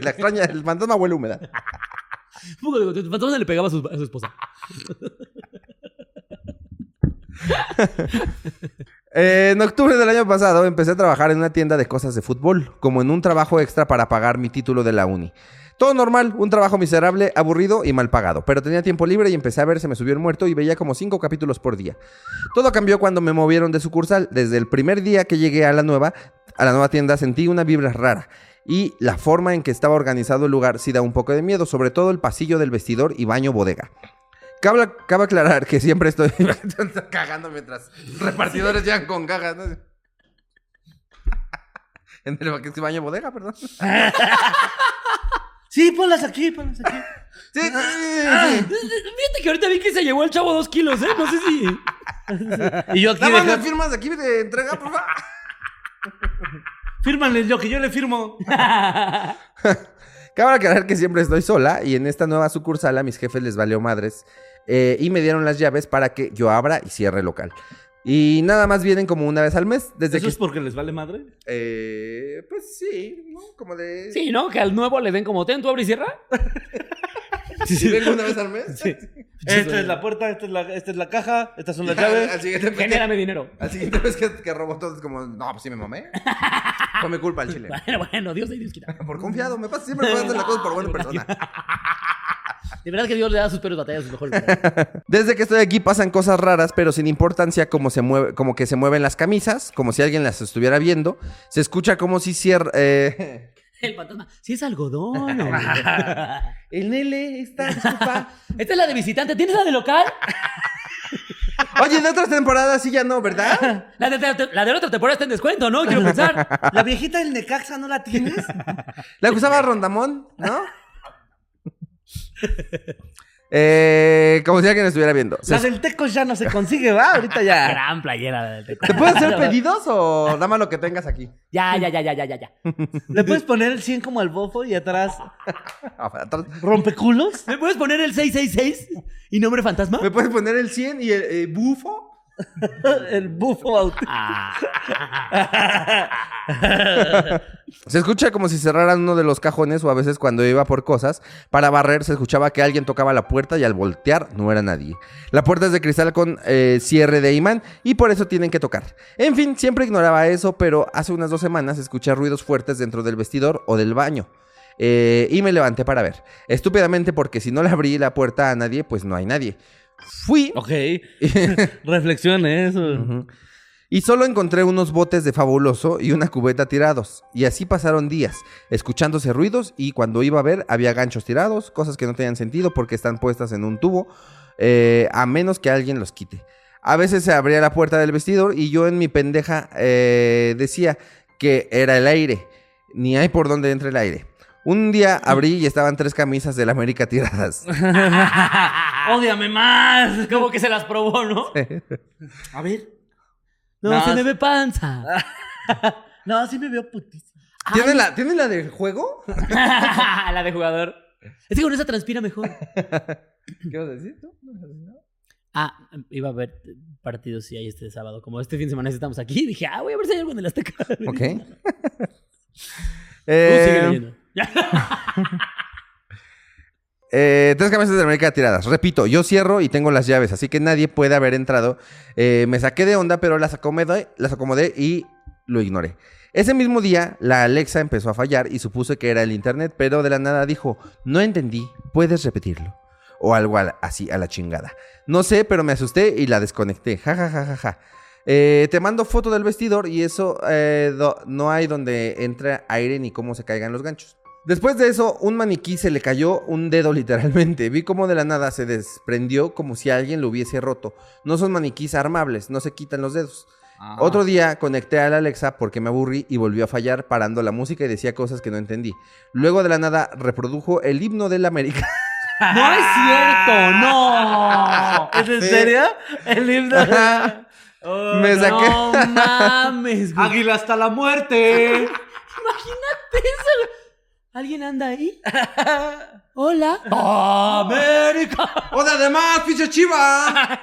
La extraña, el fantasma huele a humedad. Un poco de contexto. El fantasma le pegaba a su, a su esposa. *laughs* Eh, en octubre del año pasado empecé a trabajar en una tienda de cosas de fútbol, como en un trabajo extra para pagar mi título de la uni. Todo normal, un trabajo miserable, aburrido y mal pagado, pero tenía tiempo libre y empecé a ver Se me subió el muerto y veía como cinco capítulos por día. Todo cambió cuando me movieron de sucursal. Desde el primer día que llegué a la nueva, a la nueva tienda sentí una vibra rara. Y la forma en que estaba organizado el lugar sí da un poco de miedo, sobre todo el pasillo del vestidor y baño bodega. Cabe, cabe aclarar que siempre estoy *laughs* cagando mientras repartidores llegan con cajas. ¿no? *laughs* En el baño bodega, perdón. Sí, *laughs* Sí, ponlas aquí, ponlas aquí. sí, sí, Fíjate que ahorita vi que se llevó el chavo dos kilos, ¿eh? No sé si. Y yo aquí Nada más me firmas de aquí de entrega, por favor. Fírmanle yo que yo le firmo. Cabe aclarar que siempre estoy sola y en esta nueva sucursal a mis jefes les valió madres eh, y me dieron las llaves para que yo abra y cierre el local. Y nada más vienen como una vez al mes. Desde ¿Eso que... es porque les vale madre? Eh, pues sí, ¿no? Como de... Sí, ¿no? Que al nuevo le den como, ten, tú abre y cierra. *laughs* Si vengo una vez al mes. *laughs* Esta es la puerta, esta es la, esta es la caja, estas son las *laughs* Ya, Al, llaves. siguiente Genérame dinero. al siguiente mes que, que robó todo es como, no, pues sí me mamé. *laughs* Fue mi culpa el chile. Bueno, bueno, Dios y Dios quita. Por confiado, me pasa siempre me hacen las cosas por buena persona. De verdad que Dios le da sus peores batallas a sus mejores. Desde que estoy aquí pasan cosas raras, pero sin importancia, como, se mueve, como que se mueven las camisas, como si alguien las estuviera viendo. Se escucha como si cierra... eh, El fantasma. Sí es algodón. *laughs* El Nele está, disculpa. *laughs* Esta es la de visitante. ¿Tienes la de local? Oye, de otras temporadas sí ya no, ¿verdad? *laughs* La de, la de- la de la otra temporada está en descuento, ¿no? Quiero pensar. ¿La viejita del Necaxa no la tienes? La que usaba Rondamón, ¿no? Eh, como si alguien estuviera viendo. La del Tecos ya no se consigue, ¿va? Ahorita ya. *laughs* Gran playera del Teco. ¿Te puedo hacer *laughs* pedidos o dame lo que tengas aquí? Ya, ya, ya, ya, ya, ya, ya. ¿Le puedes poner el 100 como al bofo y atrás *laughs* atrás. rompeculos? ¿Me puedes poner el 666 y nombre fantasma? ¿Me puedes poner el 100 y el eh, bufo? *laughs* El bufo. *laughs* Se escucha como si cerraran uno de los cajones o a veces cuando iba por cosas para barrer se escuchaba que alguien tocaba la puerta y al voltear no era nadie. La puerta es de cristal con eh, cierre de imán y por eso tienen que tocar. En fin, siempre ignoraba eso, pero hace unas dos semanas escuché ruidos fuertes dentro del vestidor o del baño. Eh, y me levanté para ver. Estúpidamente porque si no le abrí la puerta a nadie, pues no hay nadie. Fui Ok. *laughs* Reflexione eso. Ujú. Y solo encontré unos botes de fabuloso y una cubeta tirados. Y así pasaron días, escuchándose ruidos y cuando iba a ver había ganchos tirados, cosas que no tenían sentido porque están puestas en un tubo, eh, a menos que alguien los quite. A veces se abría la puerta del vestidor y yo en mi pendeja eh, decía que era el aire. Ni hay por dónde entre el aire. Un día abrí y estaban tres camisas del América tiradas. *laughs* ¡Ódiame más! Como que se las probó, ¿no? A ver. No, No, se me es- ve panza. *laughs* No, sí me veo putísimo. ¿Tiene la, ¿Tiene la del juego? *laughs* la de jugador. Es que con esa transpira mejor. ¿Qué vas a decir tú? Ah, iba a ver partidos si hay este sábado. Como este fin de semana estamos aquí, dije, ah, voy a ver si hay algo en el Azteca. Ok. Tú Eh, sigue leyendo. *laughs* eh, tres camisas de América tiradas. Repito, yo cierro y tengo las llaves, así que nadie puede haber entrado. Eh, me saqué de onda, pero las acomodé, y lo ignoré. Ese mismo día, la Alexa empezó a fallar y supuse que era el internet, pero de la nada dijo, no entendí, ¿puedes repetirlo? O algo al- así a la chingada. No sé, pero me asusté y la desconecté. Ja, ja, ja, ja, ja. Eh, te mando foto del vestidor y eso no hay donde entre aire ni cómo se caigan los ganchos. Después de eso, un maniquí se le cayó un dedo *laughs* literalmente. Vi cómo de la nada se desprendió como si alguien lo hubiese roto. No son maniquís armables, no se quitan los dedos. Ah. Otro día conecté a la Alexa porque me aburrí y volvió a fallar parando la música y decía cosas que no entendí. Luego de la nada reprodujo el himno del América. *laughs* No es cierto, no. *laughs* ¿Es en Sí. serio? El himno. Oh, Me saqué- No mames, güey. Águila hasta la muerte. Imagínate eso. ¿Alguien anda ahí? *laughs* Hola. América. ¡O de además, pinche chiva!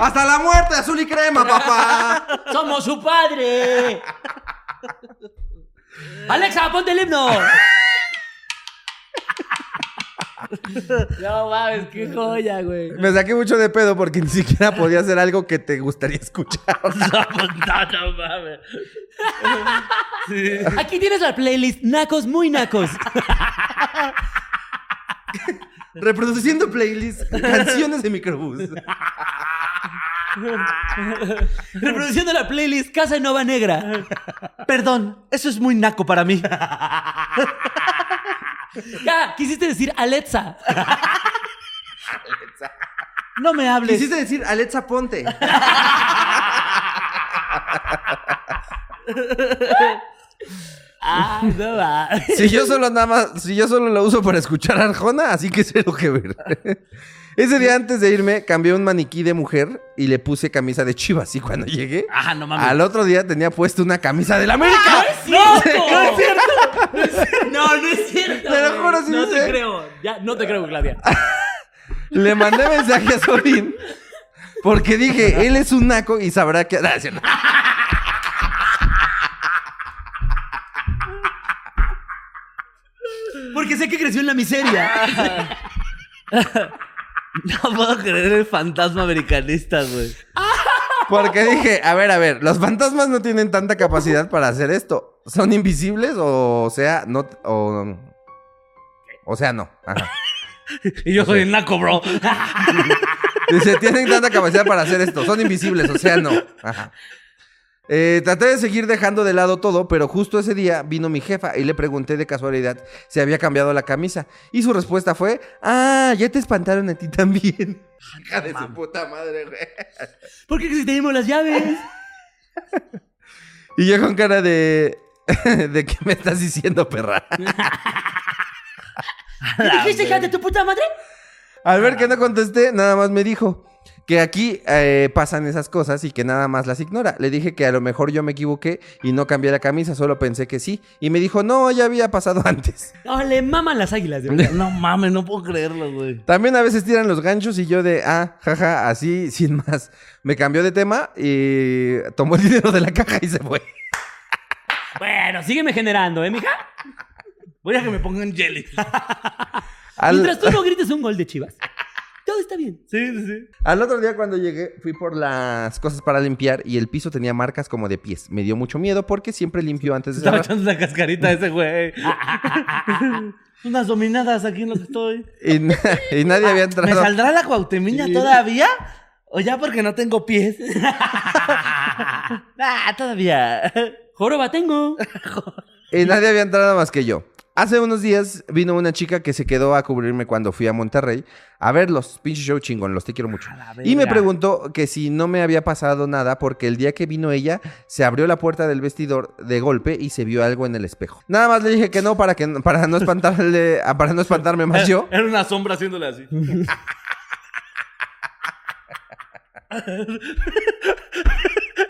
¡Hasta la muerte, azul y crema, papá! Somos su padre. *laughs* Alexa, ponte el himno. *laughs* No mames, qué joya, güey. Me saqué mucho de pedo porque ni siquiera podía hacer algo que te gustaría escuchar. *laughs* no, no mames. Aquí tienes la playlist Nacos muy Nacos. Reproduciendo playlist, canciones de microbús. *laughs* *laughs* Reproduciendo la playlist Casa Nova Negra. Perdón, eso es muy naco para mí. *laughs* Ya, quisiste decir Alexa. No me hables. Quisiste decir Alexa Ponte. Ah, no va. Si yo solo nada más, si yo solo lo uso para escuchar a Arjona, así que cero que ver. Ese día antes de irme, cambié un maniquí de mujer y le puse camisa de chivas. Y cuando llegué, Ah, no mames. al otro día tenía puesto una camisa del América. ¡No! *laughs* *laughs* ¡No es cierto! No, no es cierto. Te lo juro, sí No te creo. Ya, no te creo, Claudia. *laughs* Le mandé mensaje a Solín porque dije, él es un naco y sabrá que... Ah, es cierto. Porque sé que creció en la miseria. *laughs* No puedo creer el fantasma americanista, güey. Porque dije, a ver, a ver, los fantasmas no tienen tanta capacidad para hacer esto. ¿Son invisibles o sea, no... O, o sea, no. Ajá. *laughs* Y yo soy el naco, bro. *laughs* Dice, tienen tanta capacidad para hacer esto. Son invisibles, o sea, no. Ajá. Eh, traté de seguir dejando de lado todo, pero justo ese día vino mi jefa y le pregunté de casualidad si había cambiado la camisa. Y su respuesta fue, ah, ya te espantaron a ti también. Hija de su puta madre, güey. ¿Por qué si tenemos las llaves? Y yo con cara de... *laughs* ¿De qué me estás diciendo, perra? *laughs* ¿Qué dijiste, hija de tu puta madre? Al ver que no contesté, nada más me dijo que aquí eh, pasan esas cosas y que nada más las ignora. Le dije que a lo mejor yo me equivoqué y no cambié la camisa, solo pensé que sí. Y me dijo, no, ya había pasado *laughs* antes. No, le maman las águilas, de verdad. No mames, no puedo creerlo, güey. También a veces tiran los ganchos y yo de, ah, jaja, así, sin más. Me cambió de tema y tomó el dinero de la caja y se fue. Bueno, sígueme generando, ¿eh, mija? Voy a que me pongan jelly. Al, Mientras tú no grites un gol de chivas. Todo está bien. Sí, sí, sí. al otro día cuando llegué, fui por las cosas para limpiar y el piso tenía marcas como de pies. Me dio mucho miedo porque siempre limpio antes de Estaba cerrar. echando una cascarita a ese güey. *laughs* Unas dominadas aquí en lo que estoy. Y, na- y nadie había ¿Me entrado. saldrá la cuautemina todavía? ¿O ya porque no tengo pies? *laughs* *laughs* ah, todavía. Joroba tengo. Y nadie había entrado más que yo. Hace unos días vino una chica que se quedó a cubrirme cuando fui a Monterrey a verlos. Pinche show chingón, los te quiero mucho. Y me preguntó que si no me había pasado nada porque el día que vino ella se abrió la puerta del vestidor de golpe y se vio algo en el espejo. Nada más le dije que no para que para no espantarle ah, para no espantarme más yo. Era una sombra haciéndole así. *laughs*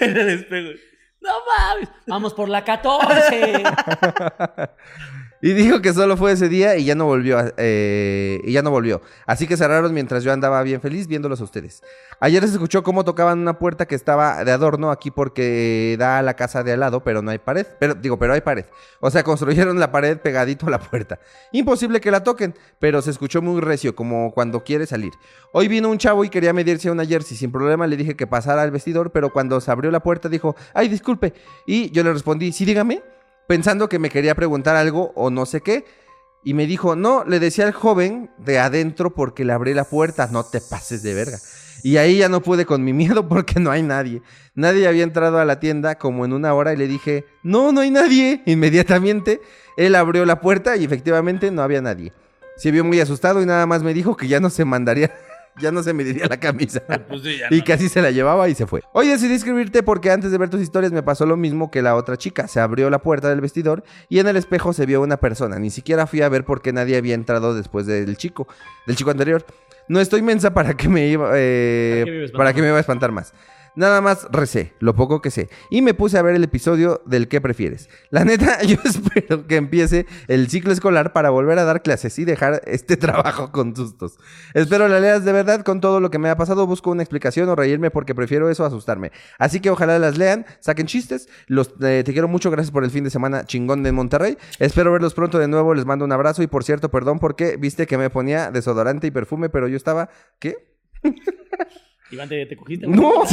en el espejo. No mames. Vamos por la 14. *laughs* Y dijo que solo fue ese día y ya no volvió. eh, y ya no volvió. Así que cerraron mientras yo andaba bien feliz viéndolos a ustedes. Ayer se escuchó cómo tocaban una puerta que estaba de adorno aquí porque da a la casa de al lado, pero no hay pared. Pero digo, pero hay pared. O sea, *laughs* construyeron la pared pegadito a la puerta. Imposible que la toquen, pero se escuchó muy recio, como cuando quiere salir. Hoy vino un chavo y quería medirse una jersey. Sin problema le dije que pasara al vestidor, pero cuando se abrió la puerta dijo, ay, disculpe. Y yo le respondí, sí, dígame pensando que me quería preguntar algo o no sé qué. Y me dijo, no, le decía al joven de adentro porque le abrí la puerta, no te pases de verga. Y ahí ya no pude con mi *laughs* miedo porque no hay nadie. Nadie había entrado a la tienda como en una hora y le dije, no, no hay nadie. *laughs* Inmediatamente él abrió la puerta y efectivamente no había nadie. Se vio muy asustado y nada más me dijo que ya no se mandaría, *laughs* ya no se mediría la camisa. Pues sí, ya Y no. así se la llevaba y se fue. Hoy decidí escribirte porque antes de ver tus historias me pasó lo mismo que la otra chica. Se abrió la puerta del vestidor y en el espejo se vio una persona. Ni siquiera fui a ver por qué nadie había entrado después del chico, del chico anterior. No estoy mensa para que me iba, eh, ¿Para qué para que me iba a espantar más. Nada más recé, lo poco que sé. Y me puse a ver el episodio del que prefieres. La neta, *laughs* yo espero que empiece el ciclo escolar para volver a dar clases y dejar este *laughs* trabajo con sustos. Espero la leas de verdad con todo lo que me ha pasado. Busco una explicación o reírme porque prefiero eso a asustarme. Así que ojalá las lean, saquen chistes. Los, eh, te quiero mucho, gracias por el fin de semana chingón de Monterrey. Espero verlos pronto de nuevo. Les mando un abrazo y por cierto, perdón porque viste que me ponía desodorante y perfume, pero yo estaba... ¿Qué? *laughs* Iván, ¿te, te cogiste? No. *laughs*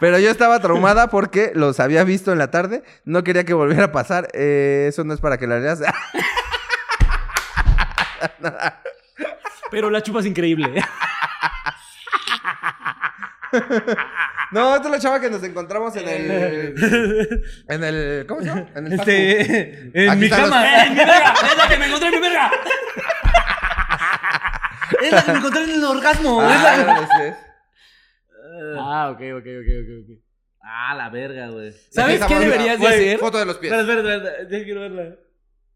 Pero yo estaba traumada porque los había visto en la tarde. No quería que volviera a pasar. Eh, eso no es para que la leas. *laughs* Pero la chupa es increíble. No, esta es la chava que nos encontramos en el. En el. ¿Cómo se llama? En el. Este, en Aquí mi los- cama. ¡Eh, mi verga! ¡Es la que me encontré en mi verga! Es la que me encontré en el orgasmo. Ah, es la- ese es. Ah, ok, ok, ok, ok, ok. Ah, la verga, güey. ¿Sabes qué deberías de hacer? Foto de los pies. Espera, espera, espera. Ya quiero verla.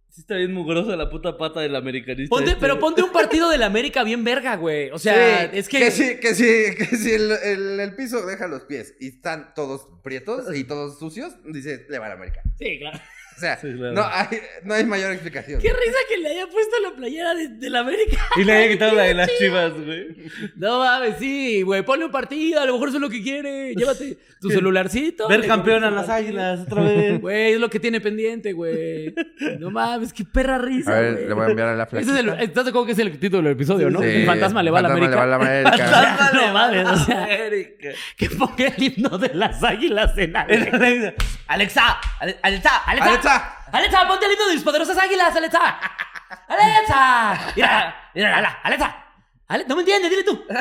Sí está bien mugrosa la puta pata del americanista. Ponte, este, pero ponte un partido de la América bien verga, güey. O sea, Sí, es que... Que sí, que sí, que si el, el- el piso deja los pies y están todos prietos y todos sucios, dice, le va a la América. Sí, claro. O sea, Sí, claro. no, hay, no hay mayor explicación. Qué risa que le haya puesto la playera de, de la América. Y le había quitado la de las chivas, güey. No mames, sí, güey. Ponle un partido, a lo mejor eso es lo que quiere. Llévate tu celularcito. Ver le campeón a las águilas otra vez. *laughs* Güey, es lo que tiene pendiente, güey. No mames, qué perra risa, A ver, güey. le voy a enviar a la Ese es flaquita. el, ¿Estás de acuerdo que es el título del episodio, no? Sí, El fantasma le va a la fantasma América. *laughs* le va a la *laughs* América. no mames, o sea, América. que ponga el himno de las águilas en algo. Alexa, Ale- Alexa, ¡Alexa! Alexa. ¡Alexa, ponte el himno de mis poderosas águilas, Alexa! *laughs* ¡Alexa! Mira, mira, Alexa, Alexa. Ale- no me entiendes, dile tú. *laughs*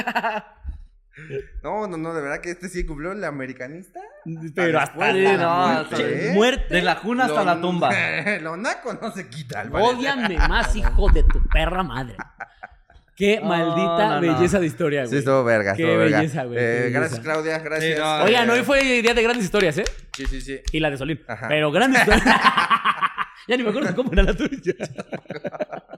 No, no, no, de verdad que este sí cumplió el americanista. Pero hasta la no, muerte. ¿eh? muerte. De la cuna hasta Lo- la tumba. *laughs* Lo naco no se quita. Ódiame más, hijo de tu perra madre. Qué maldita no, no. belleza de historia, güey. Sí, estuvo verga, Qué estuvo verga. belleza, güey, Eh, gracias, Claudia, gracias. Sí, no, Oigan, Eh, hoy fue día de grandes historias, ¿eh? Sí, sí, sí. Y la de Solín. Ajá. Pero grandes *laughs* historias. *laughs* ya ni me acuerdo cómo era la tuya. *laughs*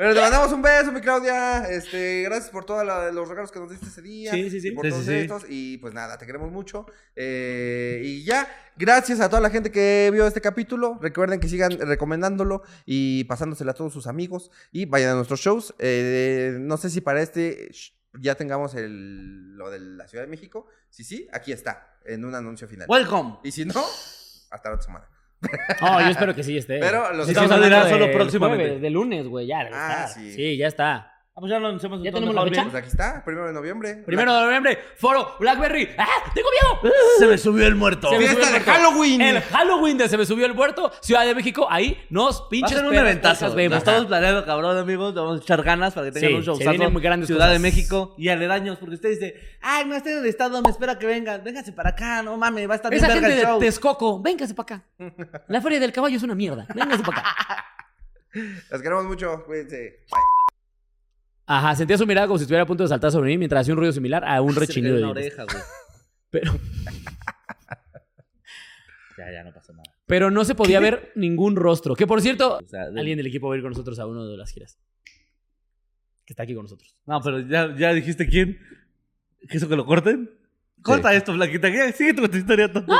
Pero te mandamos un beso, mi Claudia. Este, gracias por todos los regalos que nos diste ese día. Sí, sí, sí. y Por Sí, todos sí, sí. Y pues nada, te queremos mucho. Eh, y ya, gracias a toda la gente que vio este capítulo. Recuerden que sigan recomendándolo y pasándoselo a todos sus amigos. Y vayan a nuestros shows. Eh, no sé si para este ya tengamos el, lo de la Ciudad de México. Sí, sí, aquí está, en un anuncio final. Welcome. Y si no, hasta la otra semana. *laughs* No, yo espero que sí esté. Pero los Sí, que estamos no hablando de solo el próximamente. jueves, de lunes, güey, ya. Ah. Sí, ya está. Ah, pues ya lo anunciamos. ¿Ya tenemos la fecha? Pues aquí está, primero de noviembre. Primero de noviembre, foro Blackberry. ¡Ah! ¡Tengo miedo! *laughs* Se me subió el muerto. Se me Fiesta subió el de muerto. Halloween. El Halloween de Se me subió el muerto, Ciudad de México. Ahí nos Va a pinches ser un eventazo. puercas Lo vemos. estamos planeando, cabrón, amigos. Le Vamos a echar ganas para que tengan Sí, un show. se vienen muy grandes Ciudad de cosas. México y aledaños. Porque usted dice, ay, no estoy en el estado, me espera que vengan. Vénganse para acá, no mames, va a estar bien Esa verga gente el de show. Texcoco, véngase para acá. La feria del caballo es una mierda. Véngase para acá. *laughs* Las queremos mucho. Cuídense. Bye. Ajá, sentía su mirada como si estuviera a punto de saltar sobre mí mientras hacía un ruido similar a un rechinido de una oreja, güey. *laughs* Pero, *laughs* Ya, ya no pasa nada. pero no se podía ver ningún rostro. Que por cierto, O sea, de- alguien del equipo va a ir con nosotros a uno de las giras. Que está aquí con nosotros. No, pero ya, ya dijiste quién. ¿Que eso que lo corten? Corta esto, Flaquita. que- Sigue tu historia. tonto.